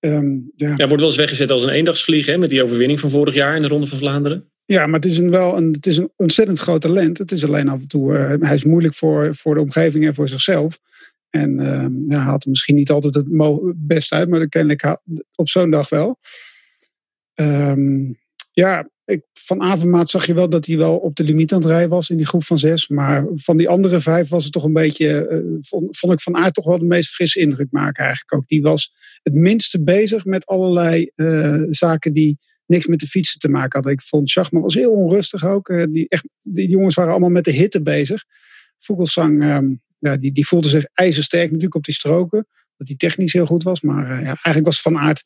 Ehm, ja. Ja, wordt wel eens weggezet als een eendagsvlieg hè, met die overwinning van vorig jaar in de Ronde van Vlaanderen. Ja, maar het is een, wel een, het is een ontzettend groot talent. Het is alleen af en toe, uh, hij is moeilijk voor, voor de omgeving en voor zichzelf. En uh, ja, haalt er misschien niet altijd het best uit, maar kennelijk op zo'n dag wel. Um, ja, ik, van Avermaat zag je wel dat hij wel op de limiet aan het rijden was in die groep van zes. Maar van die andere vijf was het toch een beetje, uh, vond, ik van aard toch wel de meest frisse indruk maken eigenlijk ook. Die was het minste bezig met allerlei uh, zaken die niks met de fietsen te maken hadden. Ik vond Schachman was heel onrustig ook. Uh, die, echt, die jongens waren allemaal met de hitte bezig. Vogelsang, um, ja, die, die voelde zich ijzersterk natuurlijk op die stroken. Dat hij technisch heel goed was. Maar ja, eigenlijk was Van Aert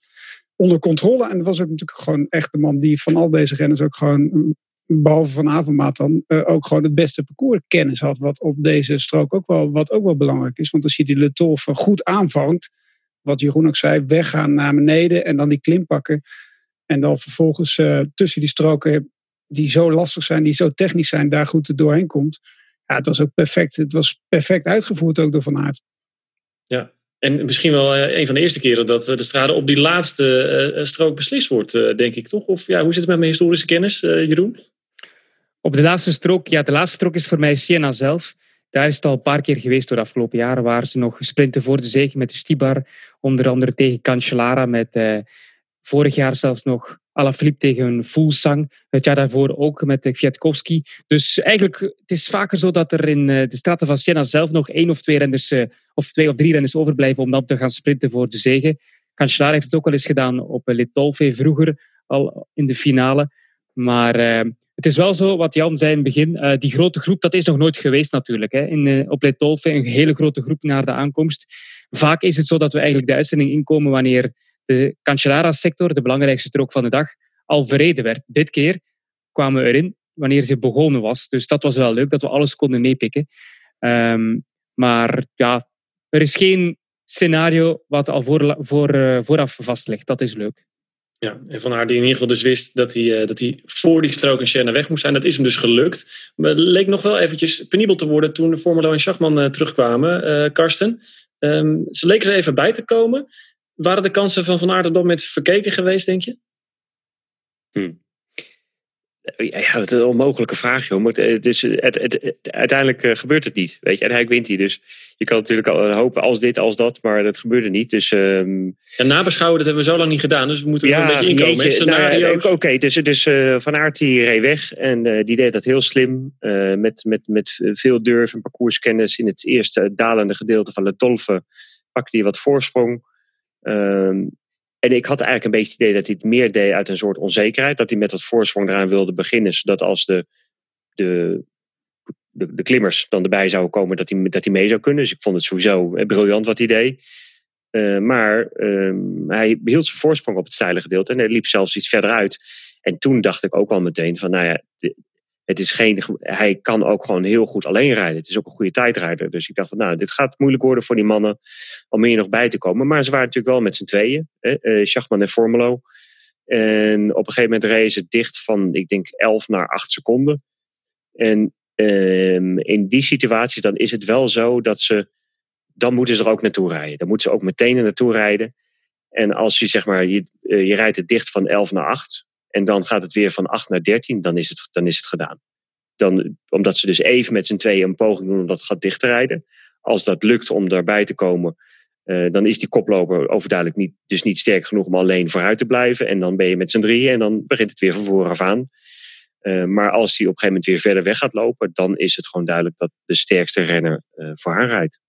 onder controle. En was ook natuurlijk gewoon echt de man die van al deze renners ook gewoon, behalve van Avermaat dan, uh, ook gewoon het beste parcourskennis had. Wat op deze strook ook wel, wat ook wel belangrijk is. Want als je die Le Tolfe goed aanvangt, wat Jeroen ook zei, weggaan naar beneden en dan die klim pakken. En dan vervolgens uh, tussen die stroken die zo lastig zijn, die zo technisch zijn, daar goed er doorheen komt. Ja, het was ook perfect. Het was perfect uitgevoerd ook door Van Aert. Ja, en misschien wel een van de eerste keren dat de strade op die laatste uh, strook beslist wordt, uh, denk ik toch? Of ja, hoe zit het met mijn historische kennis, Jeroen? Op de laatste strook, ja, de laatste strook is voor mij Siena zelf. Daar is het al een paar keer geweest door de afgelopen jaren, waar ze nog sprinten voor de zege met de Stibar. Onder andere tegen Cancellara, met vorig jaar zelfs nog Alaphilippe tegen Fulsang. Het jaar daarvoor ook met Kwiatkowski. Dus eigenlijk, het is vaker zo dat er in de straten van Siena zelf nog één of twee renners, of twee of drie renners overblijven om dan te gaan sprinten voor de zege. Cancellara heeft het ook al eens gedaan op Litolfe vroeger, al in de finale. Maar het is wel zo, wat Jan zei in het begin, die grote groep, dat is nog nooit geweest natuurlijk. Hè. In, op Litolfe, een hele grote groep naar de aankomst. Vaak is het zo dat we eigenlijk de uitzending inkomen wanneer de Cancellara-sector, de belangrijkste strook van de dag, al verreden werd. Dit keer kwamen we erin wanneer ze begonnen was. Dus dat was wel leuk, dat we alles konden meepikken. Um, maar ja, er is geen scenario wat al voor, voor, uh, vooraf vast ligt. Dat is leuk. Ja, en Van haar die in ieder geval dus wist dat hij, uh, dat hij voor die strook in Siena weg moest zijn. Dat is hem dus gelukt. Maar het leek nog wel eventjes penibel te worden toen Formelo en Schachman uh, terugkwamen, Karsten. Um, ze leken er even bij te komen. Waren de kansen van Van Aert op dat moment verkeken geweest, denk je? Hm. Ja, het is een onmogelijke vraag, joh. Maar het, dus het, het, uiteindelijk uh, gebeurt het niet. Weet je, en hij wint hij. Dus je kan natuurlijk al hopen als dit, als dat, maar dat gebeurde niet. Dus, um... En nabeschouwen, dat hebben we zo lang niet gedaan. Dus we moeten ja, er een beetje inkomen. Jeetje, nou, ja, Oké, okay, dus, dus uh, Van Aert die reed weg. En uh, die deed dat heel slim. met, met, met veel durf en parcourskennis. In het eerste dalende gedeelte van de Tolfe pakte hij wat voorsprong. Um, en ik had eigenlijk een beetje het idee dat hij het meer deed uit een soort onzekerheid. Dat hij met wat voorsprong eraan wilde beginnen. Zodat als de, de, de, klimmers dan erbij zouden komen, dat hij, dat hij mee zou kunnen. Dus ik vond het sowieso briljant wat hij deed. Uh, maar um, hij hield zijn voorsprong op het steile gedeelte. En hij liep zelfs iets verder uit. En toen dacht ik ook al meteen van, nou ja, het is geen, hij kan ook gewoon heel goed alleen rijden. Het is ook een goede tijdrijder. Dus ik dacht van, nou, dit gaat moeilijk worden voor die mannen om hier nog bij te komen. Maar ze waren natuurlijk wel met z'n tweeën. Hè? Schachman en Formelo. En op een gegeven moment reden ze dicht van, ik denk, 11 naar 8 seconden. En um, in die situaties dan is het wel zo dat ze, dan moeten ze er ook naartoe rijden. Dan moeten ze ook meteen er naartoe rijden. En als je zeg maar, je, je rijdt het dicht van 11 naar 8, en dan gaat het weer van 8 naar 13, dan is het, dan is het gedaan. Dan, omdat ze dus even met z'n tweeën een poging doen om dat gat dicht te rijden. Als dat lukt om daarbij te komen, uh, dan is die koploper overduidelijk niet, dus niet sterk genoeg om alleen vooruit te blijven. En dan ben je met z'n drieën en dan begint het weer van vooraf aan. Uh, maar als hij op een gegeven moment weer verder weg gaat lopen, dan is het gewoon duidelijk dat de sterkste renner uh, voor haar rijdt.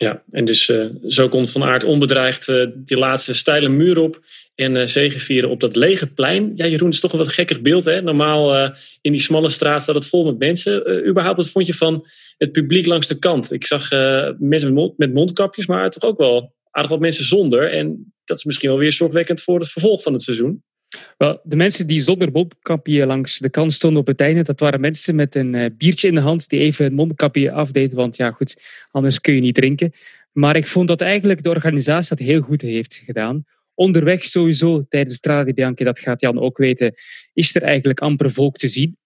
Ja, en dus uh, zo komt Van Aert onbedreigd uh, die laatste steile muur op en uh, zegevieren op dat lege plein. Ja, Jeroen, het is toch een wat gekkig beeld. Hè? Normaal in die smalle straat staat het vol met mensen. überhaupt, wat vond je van het publiek langs de kant? Ik zag mensen met, met, mondkapjes, maar toch ook wel aardig wat mensen zonder. En dat is misschien wel weer zorgwekkend voor het vervolg van het seizoen. Wel, de mensen die zonder mondkapje langs de kant stonden op het einde, dat waren mensen met een uh, biertje in de hand die even het mondkapje afdeed, want ja goed, anders kun je niet drinken. Maar ik vond dat eigenlijk de organisatie dat heel goed heeft gedaan. Onderweg sowieso tijdens Strada di Bianchi, dat gaat Jan ook weten, is er eigenlijk amper volk te zien.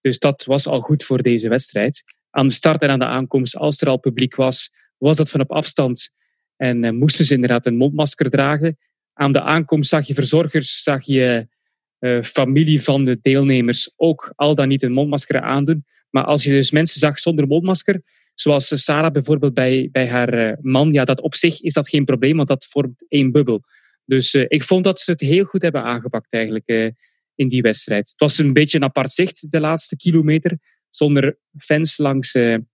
Dus dat was al goed voor deze wedstrijd. Aan de start en aan de aankomst, als er al publiek was, was dat van op afstand en uh, moesten ze inderdaad een mondmasker dragen aan de aankomst zag je verzorgers, zag je uh, familie van de deelnemers ook al dan niet een mondmasker aandoen. Maar als je dus mensen zag zonder mondmasker, zoals Sarah bijvoorbeeld bij, bij haar uh, man, ja, dat op zich is dat geen probleem, want dat vormt één bubbel. Dus uh, ik vond dat ze het heel goed hebben aangepakt eigenlijk in die wedstrijd. Het was een beetje een apart zicht de laatste kilometer, zonder fans langs de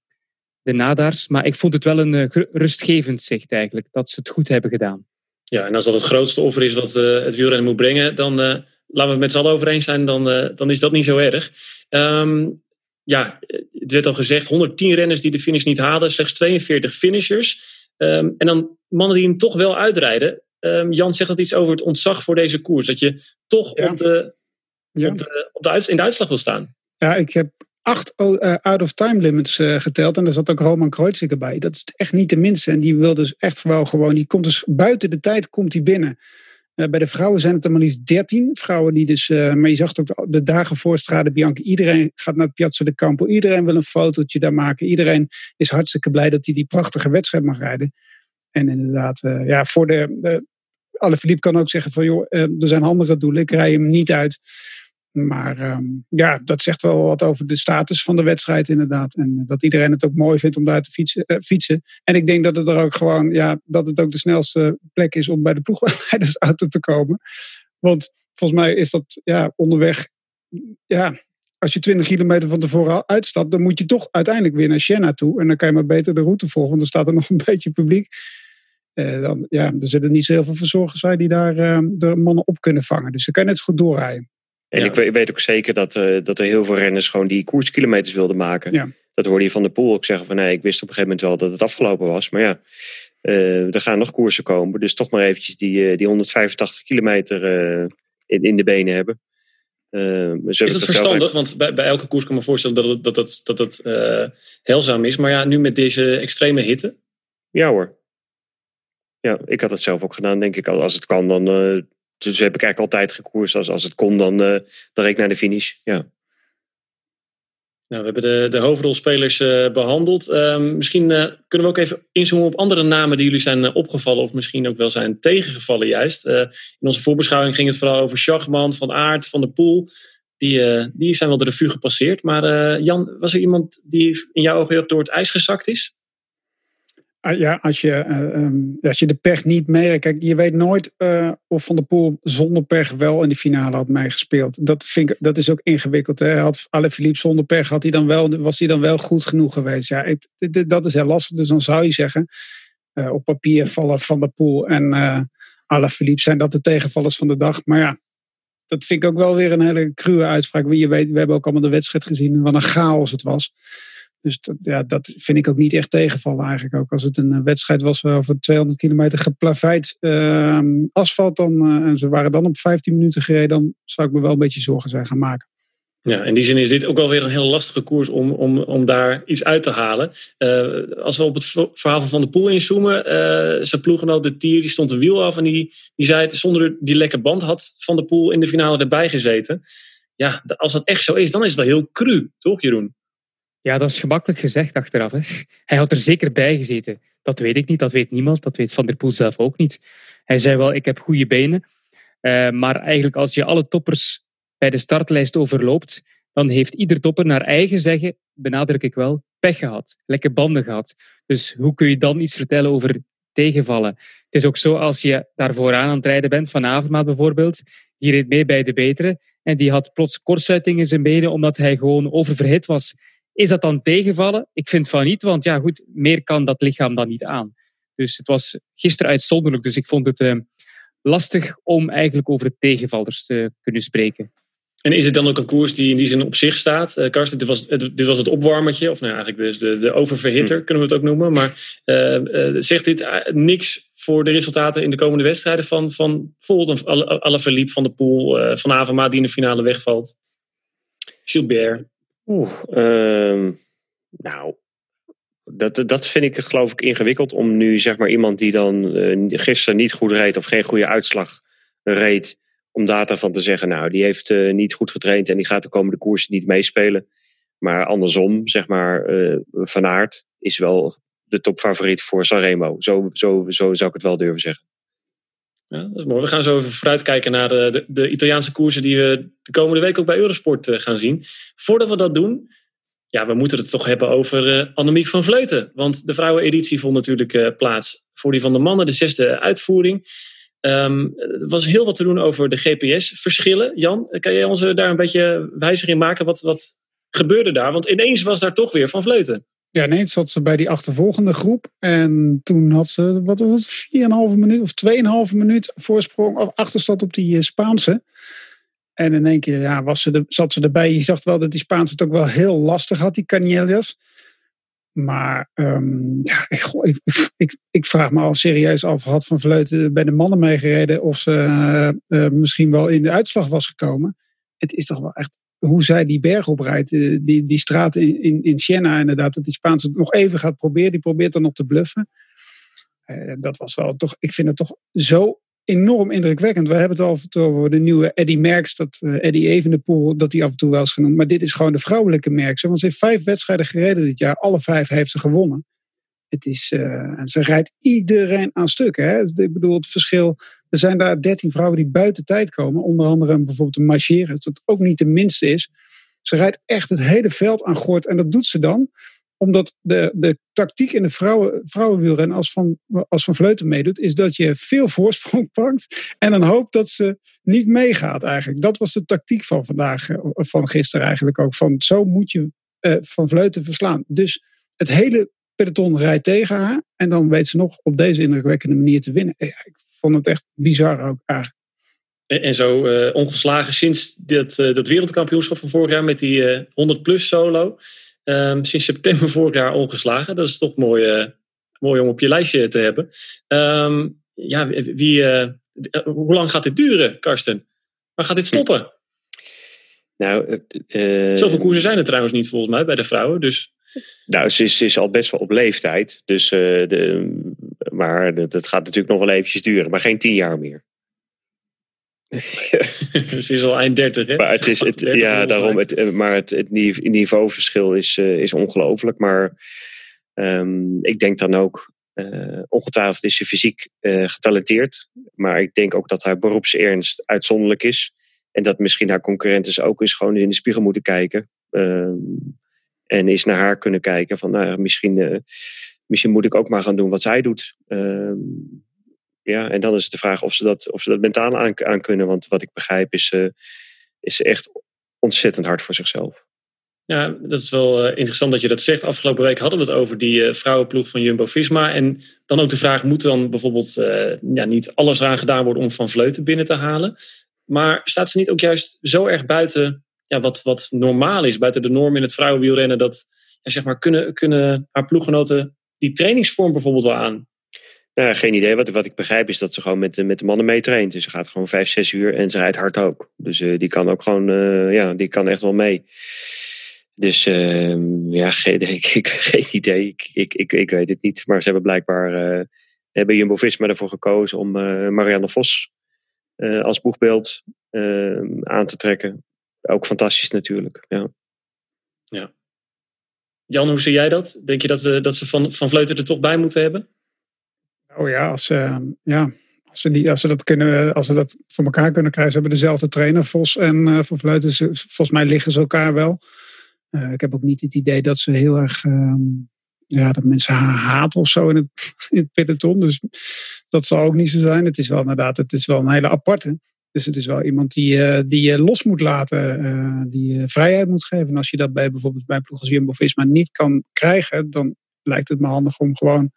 nadaars. Maar ik vond het wel een rustgevend zicht eigenlijk, dat ze het goed hebben gedaan. Ja, en als dat het grootste offer is wat het wielrennen moet brengen, dan laten we het met z'n allen over eens zijn, dan, uh, dan is dat niet zo erg. Um, ja, het werd al gezegd, 110 renners die de finish niet haalden, slechts 42 finishers. Um, en dan mannen die hem toch wel uitrijden. Um, Jan zegt dat iets over het ontzag voor deze koers. Dat je toch ja. op de, ja. op de, op de in de uitslag wil staan. Ja, ik heb acht uh, out-of-time limits uh, geteld. En daar zat ook Roman Kreuziger bij. Dat is echt niet de minste. En die wil dus echt wel gewoon... Die komt dus buiten de tijd komt hij binnen. Uh, bij de vrouwen zijn het er maar liefst 13 vrouwen die dus. Maar je zag ook de dagen voor Strade Bianca. Iedereen gaat naar Piazza de Campo. Iedereen wil een fotootje daar maken. Iedereen is hartstikke blij dat hij die prachtige wedstrijd mag rijden. En inderdaad, ja, voor de. de alle Philippe kan ook zeggen van joh, er zijn andere doelen. Ik rij hem niet uit. Maar um, ja, dat zegt wel wat over de status van de wedstrijd inderdaad. En dat iedereen het ook mooi vindt om daar te fietsen. Uh, fietsen. En ik denk dat het er ook gewoon, ja, dat het ook de snelste plek is om bij de ploegleidersauto te komen. Want volgens mij is dat ja, onderweg, ja, als je 20 kilometer van tevoren uitstapt, dan moet je toch uiteindelijk weer naar Siena toe. En dan kan je maar beter de route volgen, want er staat er nog een <laughs> beetje publiek. Uh, dan, ja, er zitten niet zo heel veel verzorgers bij die daar uh, de mannen op kunnen vangen. Dus dan kan je net zo goed doorrijden. En ja. ik weet ook zeker dat, uh, dat er heel veel renners gewoon die koerskilometers wilden maken. Ja. Dat hoorde je van de Poel ook zeggen van nee, ik wist op een gegeven moment wel dat het afgelopen was. Maar ja, uh, er gaan nog koersen komen. Dus toch maar eventjes die, uh, die 185 kilometer in, in de benen hebben. is dat verstandig? Want bij, bij elke koers kan ik me voorstellen dat het, dat het, dat het heilzaam is. Maar ja, nu met deze extreme hitte? Ja hoor. Ja, ik had het zelf ook gedaan, denk ik. Als het kan, dan dus heb ik eigenlijk altijd gekoerst. Als, als het kon, dan, uh, dan reed ik naar de finish. Ja. Nou, we hebben de, de hoofdrolspelers uh, behandeld. Uh, misschien uh, kunnen we ook even inzoomen op andere namen die jullie zijn opgevallen. Of misschien ook wel zijn tegengevallen juist. in onze voorbeschouwing ging het vooral over Schachman, Van Aert, Van der Poel. Die, die zijn wel de revue gepasseerd. Maar Jan, was er iemand die in jouw ogen door het ijs gezakt is? Ah, ja, als je, uh, um, als je de pech niet mee... Kijk, je weet nooit uh, of Van der Poel zonder pech wel in de finale had meegespeeld. Dat, vind ik, dat is ook ingewikkeld. Hè? Had Philippe zonder pech, had hij dan wel, was hij dan wel goed genoeg geweest? Ja, dat is heel lastig. Dus dan zou je zeggen, uh, op papier vallen Van der Poel en uh, Philippe zijn dat de tegenvallers van de dag. Maar ja, dat vind ik ook wel weer een hele cruwe uitspraak. Je weet, we hebben ook allemaal de wedstrijd gezien, wat een chaos het was. Dus dat, ja, dat vind ik ook niet echt tegenvallen eigenlijk. Ook als het een eh, wedstrijd was over 200 kilometer geplaveid uh, asfalt. Dan, uh, en ze waren dan op 15 minuten gereden. Dan zou ik me wel een beetje zorgen zijn gaan maken. Ja, in die zin is dit ook wel weer een hele lastige koers om, om, om daar iets uit te halen. Uh, als we op het verhaal van Van der Poel inzoomen. Uh, zijn ploeggenoot De Tier, die stond een wiel af. En die, die zei, zonder die lekke band had Van der Poel in de finale erbij gezeten. Ja, als dat echt zo is, dan is het wel heel cru, toch Jeroen? Ja, dat is gemakkelijk gezegd achteraf. Hè. Hij had er zeker bij gezeten. Dat weet ik niet, dat weet niemand, dat weet Van der Poel zelf ook niet. Hij zei wel, ik heb goede benen. Uh, maar eigenlijk als je alle toppers bij de startlijst overloopt, dan heeft ieder topper naar eigen zeggen, benadruk ik wel, pech gehad. Lekke banden gehad. Dus hoe kun je dan iets vertellen over tegenvallen? Het is ook zo als je daar vooraan aan het rijden bent, van Avermaat bijvoorbeeld, die reed mee bij de betere en die had plots kortstuiting in zijn benen omdat hij gewoon oververhit was. Is dat dan tegenvallen? Ik vind van niet, want ja, goed, meer kan dat lichaam dan niet aan. Dus het was gisteren uitzonderlijk, dus ik vond het uh, lastig om eigenlijk over de tegenvallers te kunnen spreken. En is het dan ook een koers die in die zin op zich staat? Uh, Karsten, dit was, het, dit was het opwarmertje, of nou eigenlijk dus de, de oververhitter, hm. kunnen we het ook noemen. Maar uh, zegt dit niks voor de resultaten in de komende wedstrijden van, van bijvoorbeeld een Alaphilippe van de Poel, van Avema die in de finale wegvalt? Gilbert. Oeh, uh, nou, dat, dat vind ik geloof ik ingewikkeld om nu zeg maar iemand die dan uh, gisteren niet goed reed of geen goede uitslag reed, om daar daarvan te zeggen, nou, die heeft uh, niet goed getraind en die gaat de komende koersen niet meespelen. Maar andersom, zeg maar, uh, Van Aert is wel de topfavoriet voor Sanremo. Zo, zo, zo zou ik het wel durven zeggen. Ja, dat is mooi. We gaan zo even vooruitkijken naar de, de, de Italiaanse koersen die we de komende week ook bij Eurosport uh, gaan zien. Voordat we dat doen, ja, we moeten het toch hebben over uh, Annemiek van Vleuten. Want de vrouweneditie vond natuurlijk plaats voor die van de mannen, de zesde uitvoering. Um, er was heel wat te doen over de GPS-verschillen. Jan, kan jij ons daar een beetje wijzer in maken? Wat, wat gebeurde daar? Want ineens was daar toch weer van Vleuten. Ja, ineens zat ze bij die achtervolgende groep. En toen had ze, wat was het, 4,5 minuut of 2,5 minuut voorsprong of achterstand op die Spaanse. En in één keer ja, was ze de, zat ze erbij. Je zag wel dat die Spaanse het ook wel heel lastig had, die Canellas. Maar um, ja, ik, ik, ik, vraag me al serieus af, had Van Vleuten bij de mannen meegereden of ze uh, uh, misschien wel in de uitslag was gekomen. Het is toch wel echt hoe zij die berg oprijdt, die, die straat in, in, in Siena inderdaad, dat die Spaanse nog even gaat proberen. Die probeert dan nog te bluffen. Uh, dat was wel toch, ik vind het toch zo enorm indrukwekkend. We hebben het al over de nieuwe Eddie Merckx, dat uh, Eddie Evenepoel, dat hij af en toe wel is genoemd. Maar dit is gewoon de vrouwelijke Merckx. Want ze heeft vijf wedstrijden gereden dit jaar. Alle vijf heeft ze gewonnen. Het is, en ze rijdt iedereen aan stuk. Hè? Ik bedoel, het verschil. Er zijn daar dertien vrouwen die buiten tijd komen. Onder andere bijvoorbeeld een marcheren, dat ook niet de minste is. Ze rijdt echt het hele veld aan gort. En dat doet ze dan omdat de, de tactiek in de vrouwen, vrouwenwielrennen als Van, als van Vleuten meedoet, is dat je veel voorsprong pakt en dan hoopt dat ze niet meegaat eigenlijk. Dat was de tactiek van vandaag, van gisteren eigenlijk ook. Van zo moet je uh, Van Vleuten verslaan. Dus het hele peloton rijdt tegen haar en dan weet ze nog op deze indrukwekkende manier te winnen. Ja, ik vond het echt bizar ook eigenlijk. En, en zo uh, ongeslagen sinds dat, uh, dat wereldkampioenschap van vorig jaar met die 100 plus solo. Um, sinds september vorig jaar ongeslagen. Dat is toch mooi, uh, mooi om op je lijstje te hebben. Um, ja, wie, uh, hoe lang gaat dit duren, Karsten? Waar gaat dit stoppen? Nou, uh, Zoveel koersen zijn er trouwens niet volgens mij bij de vrouwen. Dus... Nou, ze is, ze is al best wel op leeftijd. Dus, de, maar dat, dat gaat natuurlijk nog wel eventjes duren. Maar geen tien jaar meer. <laughs> Ze is al eind 30, hè? Maar het is, het, ja, daarom. Het, maar het, het niveauverschil is, uh, is ongelooflijk. Maar um, ik denk dan ook, uh, ongetwijfeld is ze fysiek uh, getalenteerd. Maar ik denk ook dat haar beroepsernst uitzonderlijk is. En dat misschien haar concurrenten ook eens gewoon in de spiegel moeten kijken. Um, en eens naar haar kunnen kijken van, nou, misschien, misschien moet ik ook maar gaan doen wat zij doet. Um, ja, en dan is de vraag of ze dat, of ze dat mentaal aan, kunnen. Want wat ik begrijp is, uh, is echt ontzettend hard voor zichzelf. Ja, dat is wel uh, interessant dat je dat zegt. Afgelopen week hadden we het over die uh, vrouwenploeg van Jumbo-Visma. En dan ook de vraag, moet dan bijvoorbeeld ja, niet alles aan gedaan worden om Van Vleuten binnen te halen? Maar staat ze niet ook juist zo erg buiten ja, wat, wat normaal is, buiten de norm in het vrouwenwielrennen, dat ja, zeg maar, kunnen, kunnen haar ploeggenoten die trainingsvorm bijvoorbeeld wel aan? Nou, geen idee. Wat, wat ik begrijp is dat ze gewoon met, de, met de mannen meetraint. Dus ze gaat gewoon vijf, zes uur en ze rijdt hard ook. Dus uh, die kan ook gewoon, uh, ja, die kan echt wel mee. Dus uh, ja, <laughs> geen, ik, ik, geen idee. Ik, ik, ik, ik weet het niet. Maar ze hebben blijkbaar uh, bij Jumbo-Visma ervoor gekozen om Marianne Vos als boegbeeld aan te trekken. Ook fantastisch natuurlijk. Ja. ja. Jan, hoe zie jij dat? Denk je dat, dat ze van, van Vleuten er toch bij moeten hebben? Oh ja, als, uh, ja, als, ze die, als, ze dat kunnen, als ze dat voor elkaar kunnen krijgen. Ze hebben dezelfde trainer, Vos en uh, Van Vleuten. Volgens mij liggen ze elkaar wel. Uh, ik heb ook niet het idee dat ze heel erg... ja, dat mensen haar haten of zo in het, <laughs> in het peloton. Dus dat zal ook niet zo zijn. Het is wel inderdaad, het is wel een hele aparte. Dus het is wel iemand die, die je los moet laten, die je vrijheid moet geven. En als je dat bij bijvoorbeeld bij ploeg als Jumbo-Visma niet kan krijgen, dan lijkt het me handig om gewoon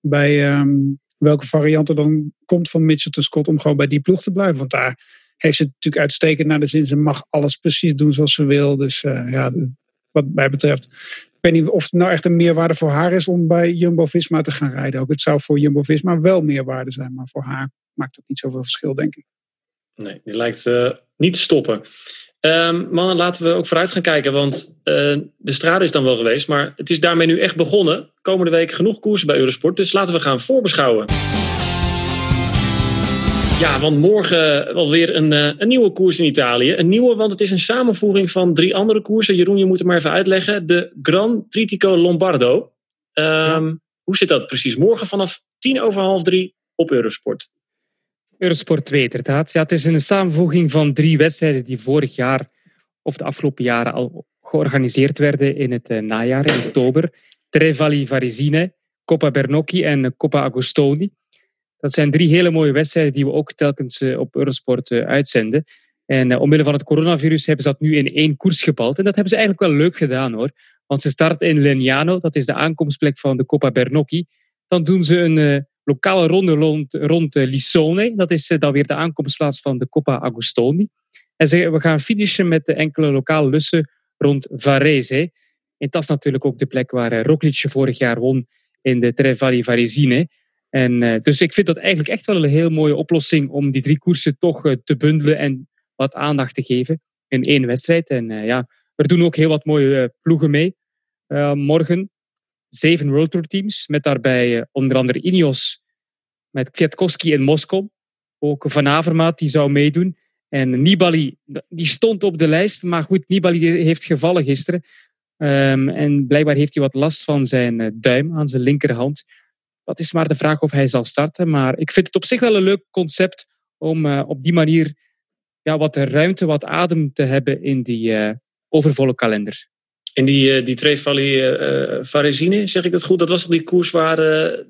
bij um, welke variant er dan komt van Mitchell Scott om gewoon bij die ploeg te blijven. Want daar heeft ze natuurlijk uitstekend naar de zin. Ze mag alles precies doen zoals ze wil. Dus ja, wat mij betreft. Ik weet niet of het nou echt een meerwaarde voor haar is om bij Jumbo-Visma te gaan rijden. Ook het zou voor Jumbo-Visma wel meerwaarde zijn. Maar voor haar maakt dat niet zoveel verschil, denk ik. Nee, die lijkt uh, niet te stoppen. Um, mannen, laten we ook vooruit gaan kijken, want uh, de strade is dan wel geweest, maar het is daarmee nu echt begonnen. Komende week genoeg koersen bij Eurosport, dus laten we gaan voorbeschouwen. Ja, want morgen wel weer een, uh, een nieuwe koers in Italië. Een nieuwe, want het is een samenvoering van drie andere koersen. Jeroen, je moet het maar even uitleggen. De Gran Tritico Lombardo. Um, ja. Hoe zit dat precies? Morgen vanaf tien over half drie op Eurosport. Eurosport 2, inderdaad. Ja, het is een samenvoeging van drie wedstrijden die vorig jaar of de afgelopen jaren al georganiseerd werden in het najaar, in oktober. Trevali Varesine, Coppa Bernocchi en Coppa Agostoni. Dat zijn drie hele mooie wedstrijden die we ook telkens op Eurosport uitzenden. En omwille van het coronavirus hebben ze dat nu in één koers gebald. En dat hebben ze eigenlijk wel leuk gedaan hoor. Want ze starten in Legnano, dat is de aankomstplek van de Coppa Bernocchi. Dan doen ze een lokale ronde rond, rond uh, Lissone. Dat is dan weer de aankomstplaats van de Coppa Agostoni. En we gaan finishen met de enkele lokale lussen rond Varese. En dat is natuurlijk ook de plek waar Roglic vorig jaar won in de Tre Valli Varesine. En, dus ik vind dat eigenlijk echt wel een heel mooie oplossing om die drie koersen toch te bundelen en wat aandacht te geven in één wedstrijd. En ja, er doen ook heel wat mooie ploegen mee. Morgen zeven World Tour teams, met daarbij onder andere Ineos, met Kwiatkowski in Moskou. Ook Van Avermaat, die zou meedoen. En Nibali, die stond op de lijst. Maar goed, Nibali heeft gevallen gisteren. Um, en blijkbaar heeft hij wat last van zijn duim aan zijn linkerhand. Dat is maar de vraag of hij zal starten. Maar ik vind het op zich wel een leuk concept om op die manier ja, wat ruimte, wat adem te hebben in die overvolle kalender. En die, uh, die Trefali uh, Varesine, zeg ik dat goed? Dat was toch die koers waar de,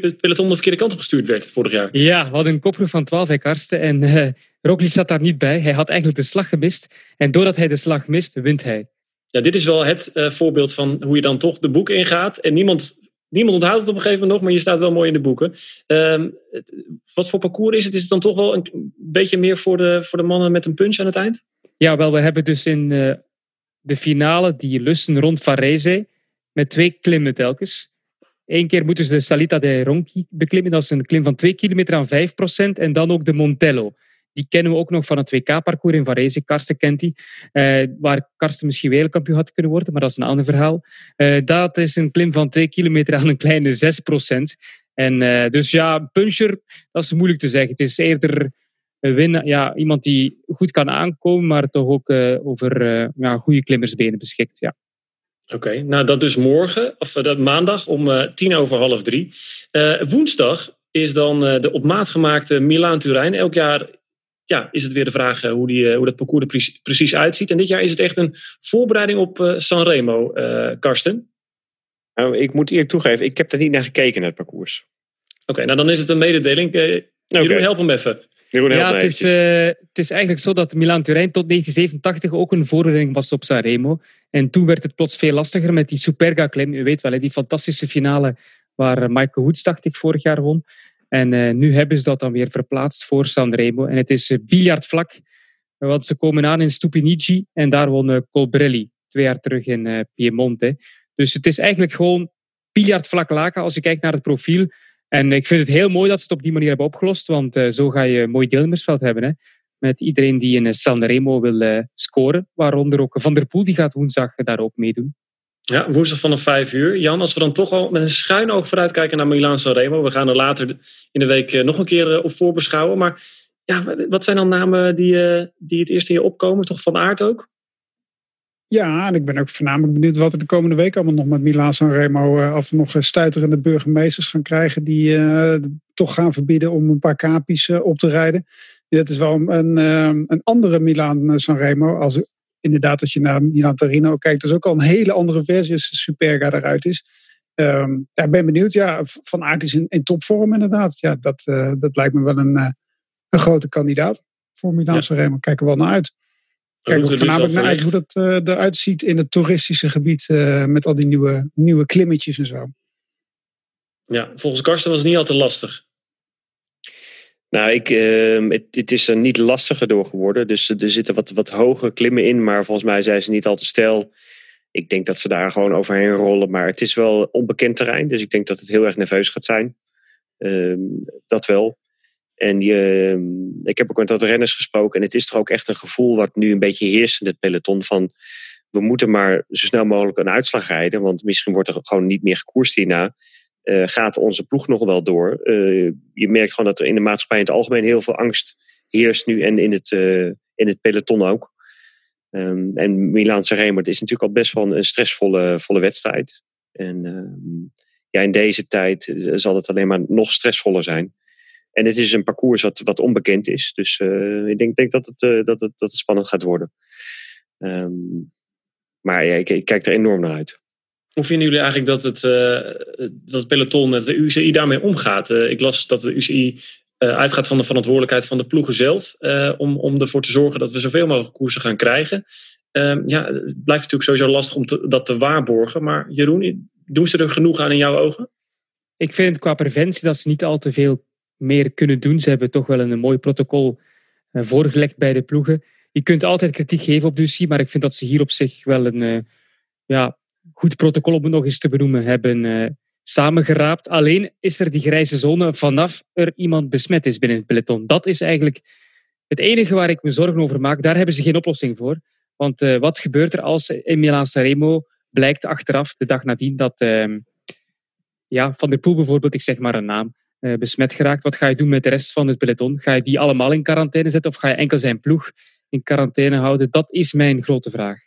het peloton de verkeerde kant op gestuurd werd vorig jaar? Ja, we hadden een kopgroep van 12 bij Karsten en uh, Roglic zat daar niet bij. Hij had eigenlijk de slag gemist. En doordat hij de slag mist, wint hij. Ja, dit is wel het voorbeeld van hoe je dan toch de boek ingaat. En niemand Niemand onthoudt het op een gegeven moment nog, maar je staat wel mooi in de boeken. Um, wat voor parcours is het? Is het dan toch wel een beetje meer voor de, voor de mannen met een punch aan het eind? Ja, wel, we hebben dus in de finale die lussen rond Varese met twee klimmen telkens. Eén keer moeten ze de Salita de Ronchi beklimmen. Dat is een klim van 2 kilometer aan 5 procent. En dan ook de Montello. Die kennen we ook nog van het WK-parcours in Varese. Karsten kent die. Uh, waar Karsten misschien wereldkampioen had kunnen worden, maar dat is een ander verhaal. Uh, dat is een klim van 2 kilometer aan een kleine 6 procent. En uh, dus ja, puncher, dat is moeilijk te zeggen. Het is eerder een winnaar, ja, iemand die goed kan aankomen, maar toch ook over ja, goede klimmersbenen beschikt. Ja. Oké, okay, nou dat dus morgen, of dat maandag om tien over half drie. woensdag is dan de op maat gemaakte Milaan-Turijn. Elk jaar ja, is het weer de vraag eh, hoe, die, eh, hoe dat parcours er precies uitziet. En dit jaar is het echt een voorbereiding op uh, Sanremo, uh, Karsten. Nou, ik moet eerlijk toegeven, ik heb er niet naar gekeken, naar het parcours. Oké, nou dan is het een mededeling. Uh, Jeroen, okay. help hem even. Jeroen, ja, het is, het is eigenlijk zo dat Milaan-Turijn tot 1987 ook een voorbereiding was op Sanremo. En toen werd het plots veel lastiger met die Superga-klim. U weet wel, die fantastische finale waar Michael Woods, dacht ik, vorig jaar won. En uh, nu hebben ze dat dan weer verplaatst voor Sanremo. En het is uh, biljartvlak, want ze komen aan in Stupinici en daar won Colbrelli twee jaar terug in Piemonte. Dus het is eigenlijk gewoon biljartvlak laken als je kijkt naar het profiel. En ik vind het heel mooi dat ze het op die manier hebben opgelost, want zo ga je een mooi deelnemersveld hebben. Hè? Met iedereen die in Sanremo wil scoren, waaronder ook Van der Poel, die gaat woensdag daar ook meedoen. Ja, woensdag vanaf vijf uur. Jan, als we dan toch al met een schuin oog vooruit kijken naar Milaan Sanremo. We gaan er later in de week eh, nog een keer eh, op voorbeschouwen. Maar ja, wat zijn dan namen die, eh, die het eerste hier opkomen? Toch van aard ook? Ja, en ik ben ook voornamelijk benieuwd wat er de komende week allemaal nog met Milaan Sanremo uh, of nog stuiterende burgemeesters gaan krijgen die uh, toch gaan verbieden om een paar kapies uh, op te rijden. Dat is wel een, een andere Milaan Sanremo als inderdaad, als je naar Milan Torino kijkt, dat is ook al een hele andere versie als Superga eruit is. Um, ja, ben benieuwd. Ja, Van Aert is in, in topvorm inderdaad. Ja, dat, dat lijkt me wel een, een grote kandidaat voor Milan Sanremo. Ja. Kijken we wel naar uit. Kijk ook voornamelijk naar uit hoe dat uh, eruit ziet in het toeristische gebied met al die nieuwe, nieuwe klimmetjes en zo. Ja, volgens Karsten was het niet al te lastig. Nou, ik, uh, het, het, is er niet lastiger door geworden. Dus er zitten wat, wat hogere klimmen in. Maar volgens mij zijn ze niet al te stijl. Ik denk dat ze daar gewoon overheen rollen. Maar het is wel onbekend terrein. Dus ik denk dat het heel erg nerveus gaat zijn. Uh, dat wel. En je, ehm, ik heb ook met wat renners gesproken. En het is toch ook echt een gevoel wat nu een beetje heerst in het peloton. Van we moeten maar zo snel mogelijk een uitslag rijden. Want misschien wordt er gewoon niet meer gekoerst hierna. Uh, gaat onze ploeg nog wel door. Uh, je merkt gewoon dat er in de maatschappij in het algemeen heel veel angst heerst nu en in het, uh, in het peloton ook. Um, en Milaan Sanremo is natuurlijk al best wel een stressvolle volle wedstrijd. En um, ja, in deze tijd zal het alleen maar nog stressvoller zijn. En het is een parcours wat, wat onbekend is. Dus ik denk, denk dat, het, dat, het, dat het spannend gaat worden. Ehm, maar ja, ik, ik, kijk er enorm naar uit. Hoe vinden jullie eigenlijk dat het, dat het peloton, de UCI daarmee omgaat? ik las dat de UCI uitgaat van de verantwoordelijkheid van de ploegen zelf. om, om ervoor te zorgen dat we zoveel mogelijk koersen gaan krijgen. Ehm, ja, het blijft natuurlijk sowieso lastig om dat te waarborgen. Maar Jeroen, doen ze er genoeg aan in jouw ogen? Ik vind qua preventie dat ze niet al te veel meer kunnen doen. Ze hebben toch wel een, mooi protocol uh, voorgelegd bij de ploegen. Je kunt altijd kritiek geven op de UCI, maar ik vind dat ze hier op zich wel een uh, ja, goed protocol, om het nog eens te benoemen, hebben uh, samengeraapt. Alleen is er die grijze zone vanaf er iemand besmet is binnen het peloton. Dat is eigenlijk het enige waar ik me zorgen over maak. Daar hebben ze geen oplossing voor. Want wat gebeurt er als in Milan Sanremo blijkt achteraf, de dag nadien, dat uh, ja, Van der Poel bijvoorbeeld, ik zeg maar een naam, besmet geraakt. Wat ga je doen met de rest van het peloton? Ga je die allemaal in quarantaine zetten of ga je enkel zijn ploeg in quarantaine houden? Dat is mijn grote vraag.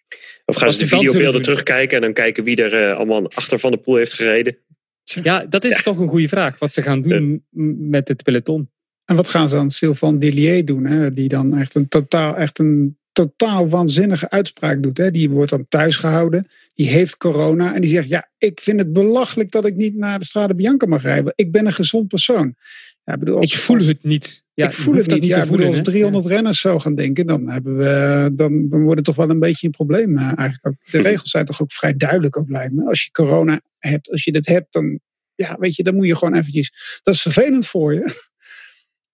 Of gaan ze de videobeelden terugkijken en dan kijken wie er uh, allemaal achter Van der Poel heeft gereden? Ja, dat is ja. toch een goede vraag. Wat ze gaan doen met het peloton. En wat gaan ze aan Sylvain Dillier doen? Hè? Die dan echt een totaal, echt een totaal waanzinnige uitspraak doet. Hè. Die wordt dan thuis gehouden. Die heeft corona. En die zegt: Ja, ik vind het belachelijk dat ik niet naar de Strade Bianca mag rijden. Ik ben een gezond persoon. Ja, bedoel, als, ik voel het niet. Ja, ik voel het niet. niet ja, voelen, bedoel, als 300 renners zo gaan denken, dan, hebben we, dan, dan wordt het toch wel een beetje een probleem. Uh, eigenlijk. De <laughs> regels zijn toch ook vrij duidelijk ook lijkt me. Als je corona hebt, als je dit hebt, dan, ja, weet je, dan moet je gewoon eventjes. Dat is vervelend voor je. <laughs>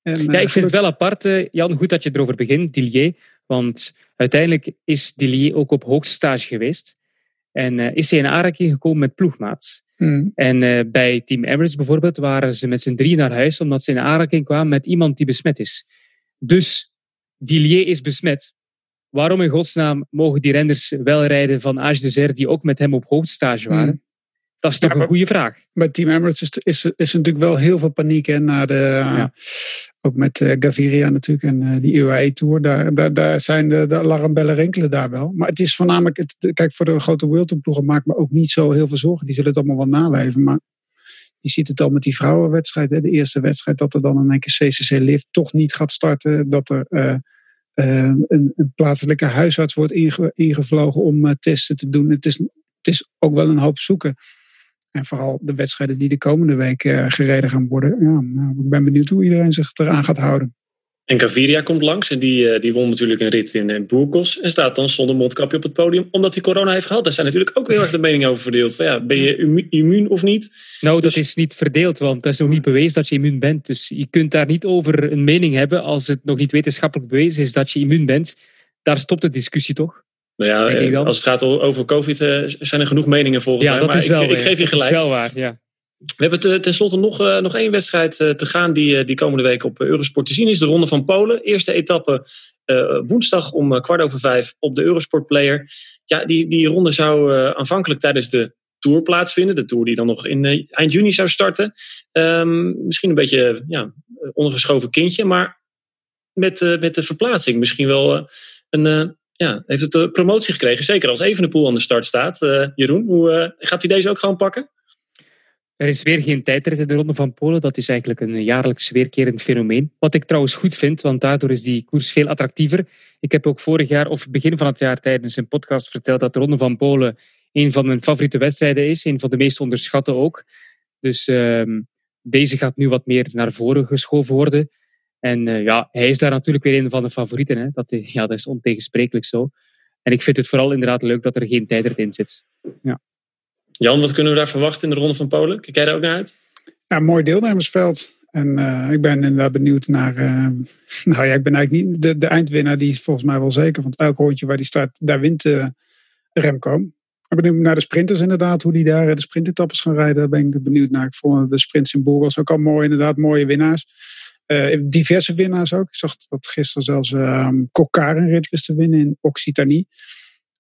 En, ja, ik uh, vind het wel apart, uh, Jan, goed dat je erover begint, Dillier. Want uiteindelijk is Dillier ook op hoogtestage geweest. En uh, is hij in aanraking gekomen met ploegmaats. Mm. En uh, bij Team Emirates bijvoorbeeld waren ze met z'n drie naar huis omdat ze in aanraking kwamen met iemand die besmet is. Dus Dillier is besmet. Waarom in godsnaam mogen die renners wel rijden van Age de die ook met hem op hoogtestage waren? Mm. Dat is toch een goede vraag. Bij Team Emirates is, is, is natuurlijk wel heel veel paniek. Hè, na de, ja. Ook met uh, Gaviria natuurlijk en uh, die UAE Tour. Daar, daar, daar zijn de, de alarmbellen rinkelen daar wel. Maar het is voornamelijk, het, kijk voor de grote World Tour ploegen maakt me ook niet zo heel veel zorgen. Die zullen het allemaal wel naleven. Maar je ziet het al met die vrouwenwedstrijd. Hè, de eerste wedstrijd dat er dan in één keer CCC Lift toch niet gaat starten. Dat er uh, een, een, plaatselijke huisarts wordt inge, ingevlogen om testen te doen. Het is, het is ook wel een hoop zoeken. En vooral de wedstrijden die de komende week uh, gereden gaan worden. Ja, nou, ik ben benieuwd hoe iedereen zich eraan gaat houden. En Gaviria komt langs en die, uh, die won natuurlijk een rit in, in Boerkos. En staat dan zonder mondkapje op het podium omdat hij corona heeft gehad. Daar zijn natuurlijk ook heel erg de meningen over verdeeld. Ja, ben je immuun of niet? Nou, dat dus- is niet verdeeld, want dat is nog niet bewezen dat je immuun bent. Dus je kunt daar niet over een mening hebben als het nog niet wetenschappelijk bewezen is dat je immuun bent. Daar stopt de discussie toch? Nou ja, eh, als het gaat over COVID eh, zijn er genoeg meningen volgens ja, mij. Dat maar is wel, ik, ik geef je gelijk. Dat is wel waar, ja. We hebben tenslotte nog, uh, nog één wedstrijd te gaan die, die komende week op Eurosport te zien is. De Ronde van Polen. Eerste etappe woensdag om kwart over vijf op de Eurosport Player. Ja, die, die ronde zou aanvankelijk tijdens de Tour plaatsvinden. De Tour die dan nog in eind juni zou starten. Um, misschien een beetje ja, ondergeschoven kindje. Maar met, met de verplaatsing misschien wel een ja, heeft het de promotie gekregen. Zeker als Evenepoel aan de start staat. Uh, Jeroen, hoe, uh, gaat hij deze ook gewoon pakken? Er is weer geen tijdrit in de Ronde van Polen. Dat is eigenlijk een jaarlijks weerkerend fenomeen. Wat ik trouwens goed vind, want daardoor is die koers veel attractiever. Ik heb ook vorig jaar, of begin van het jaar, tijdens een podcast verteld dat de Ronde van Polen een van mijn favoriete wedstrijden is. Een van de meest onderschatte ook. Dus uh, deze gaat nu wat meer naar voren geschoven worden. En uh, ja, hij is daar natuurlijk weer een van de favorieten. Hè. Dat, ja, dat is ontegensprekelijk zo. En ik vind het vooral inderdaad leuk dat er geen tijdrit in zit. Ja. Jan, wat kunnen we daar verwachten in de Ronde van Polen? Kijk jij daar ook naar uit? Ja, mooi deelnemersveld. En uh, ik ben inderdaad benieuwd naar. Uh, <laughs> nou ja, ik ben eigenlijk niet. De, de eindwinnaar die is volgens mij wel zeker. Want elk rondje waar die start, daar wint uh, Remco. Ik ben benieuwd naar de sprinters inderdaad. Hoe die daar de sprintetappes gaan rijden. Daar ben ik benieuwd naar. Ik vond de sprints in Burgos ook al mooi. Inderdaad, mooie winnaars. Uh, diverse winnaars ook. Ik zag dat gisteren zelfs uh, Kokar een rit wist te winnen in Occitanie.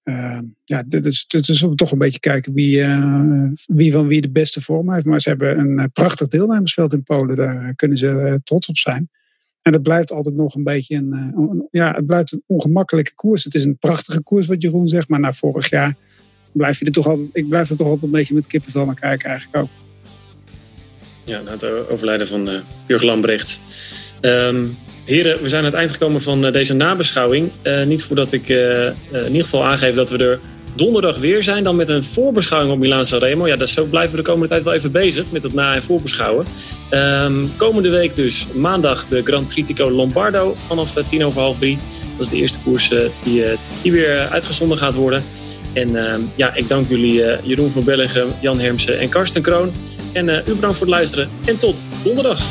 Uh, ja, dit is, dit is toch een beetje kijken wie, uh, wie van wie de beste vorm heeft. Maar ze hebben een prachtig deelnemersveld in Polen. Daar kunnen ze trots op zijn. En het blijft altijd nog een beetje een, een, ja, het blijft een ongemakkelijke koers. Het is een prachtige koers wat Jeroen zegt. Maar na vorig jaar blijf je er toch altijd, ik blijf er toch altijd een beetje met kippenvel naar kijken eigenlijk ook. Ja, na het overlijden van uh, Jurgen Lambrecht. Ehm, heren, we zijn aan het eind gekomen van uh, deze nabeschouwing. Uh, niet voordat ik in ieder geval aangeef dat we er donderdag weer zijn. Dan met een voorbeschouwing op Milaan Sanremo. Ja, dat zo blijven we de komende tijd wel even bezig met het na- en voorbeschouwen. Um, komende week dus maandag de Grand Tritico Lombardo vanaf tien over half drie. Dat is de eerste koers die, weer uitgezonden gaat worden. En uh, ja, ik dank jullie Jeroen van Bellegem, Jan Hermsen en Karsten Kroon. En uh, u bedankt voor het luisteren en tot donderdag.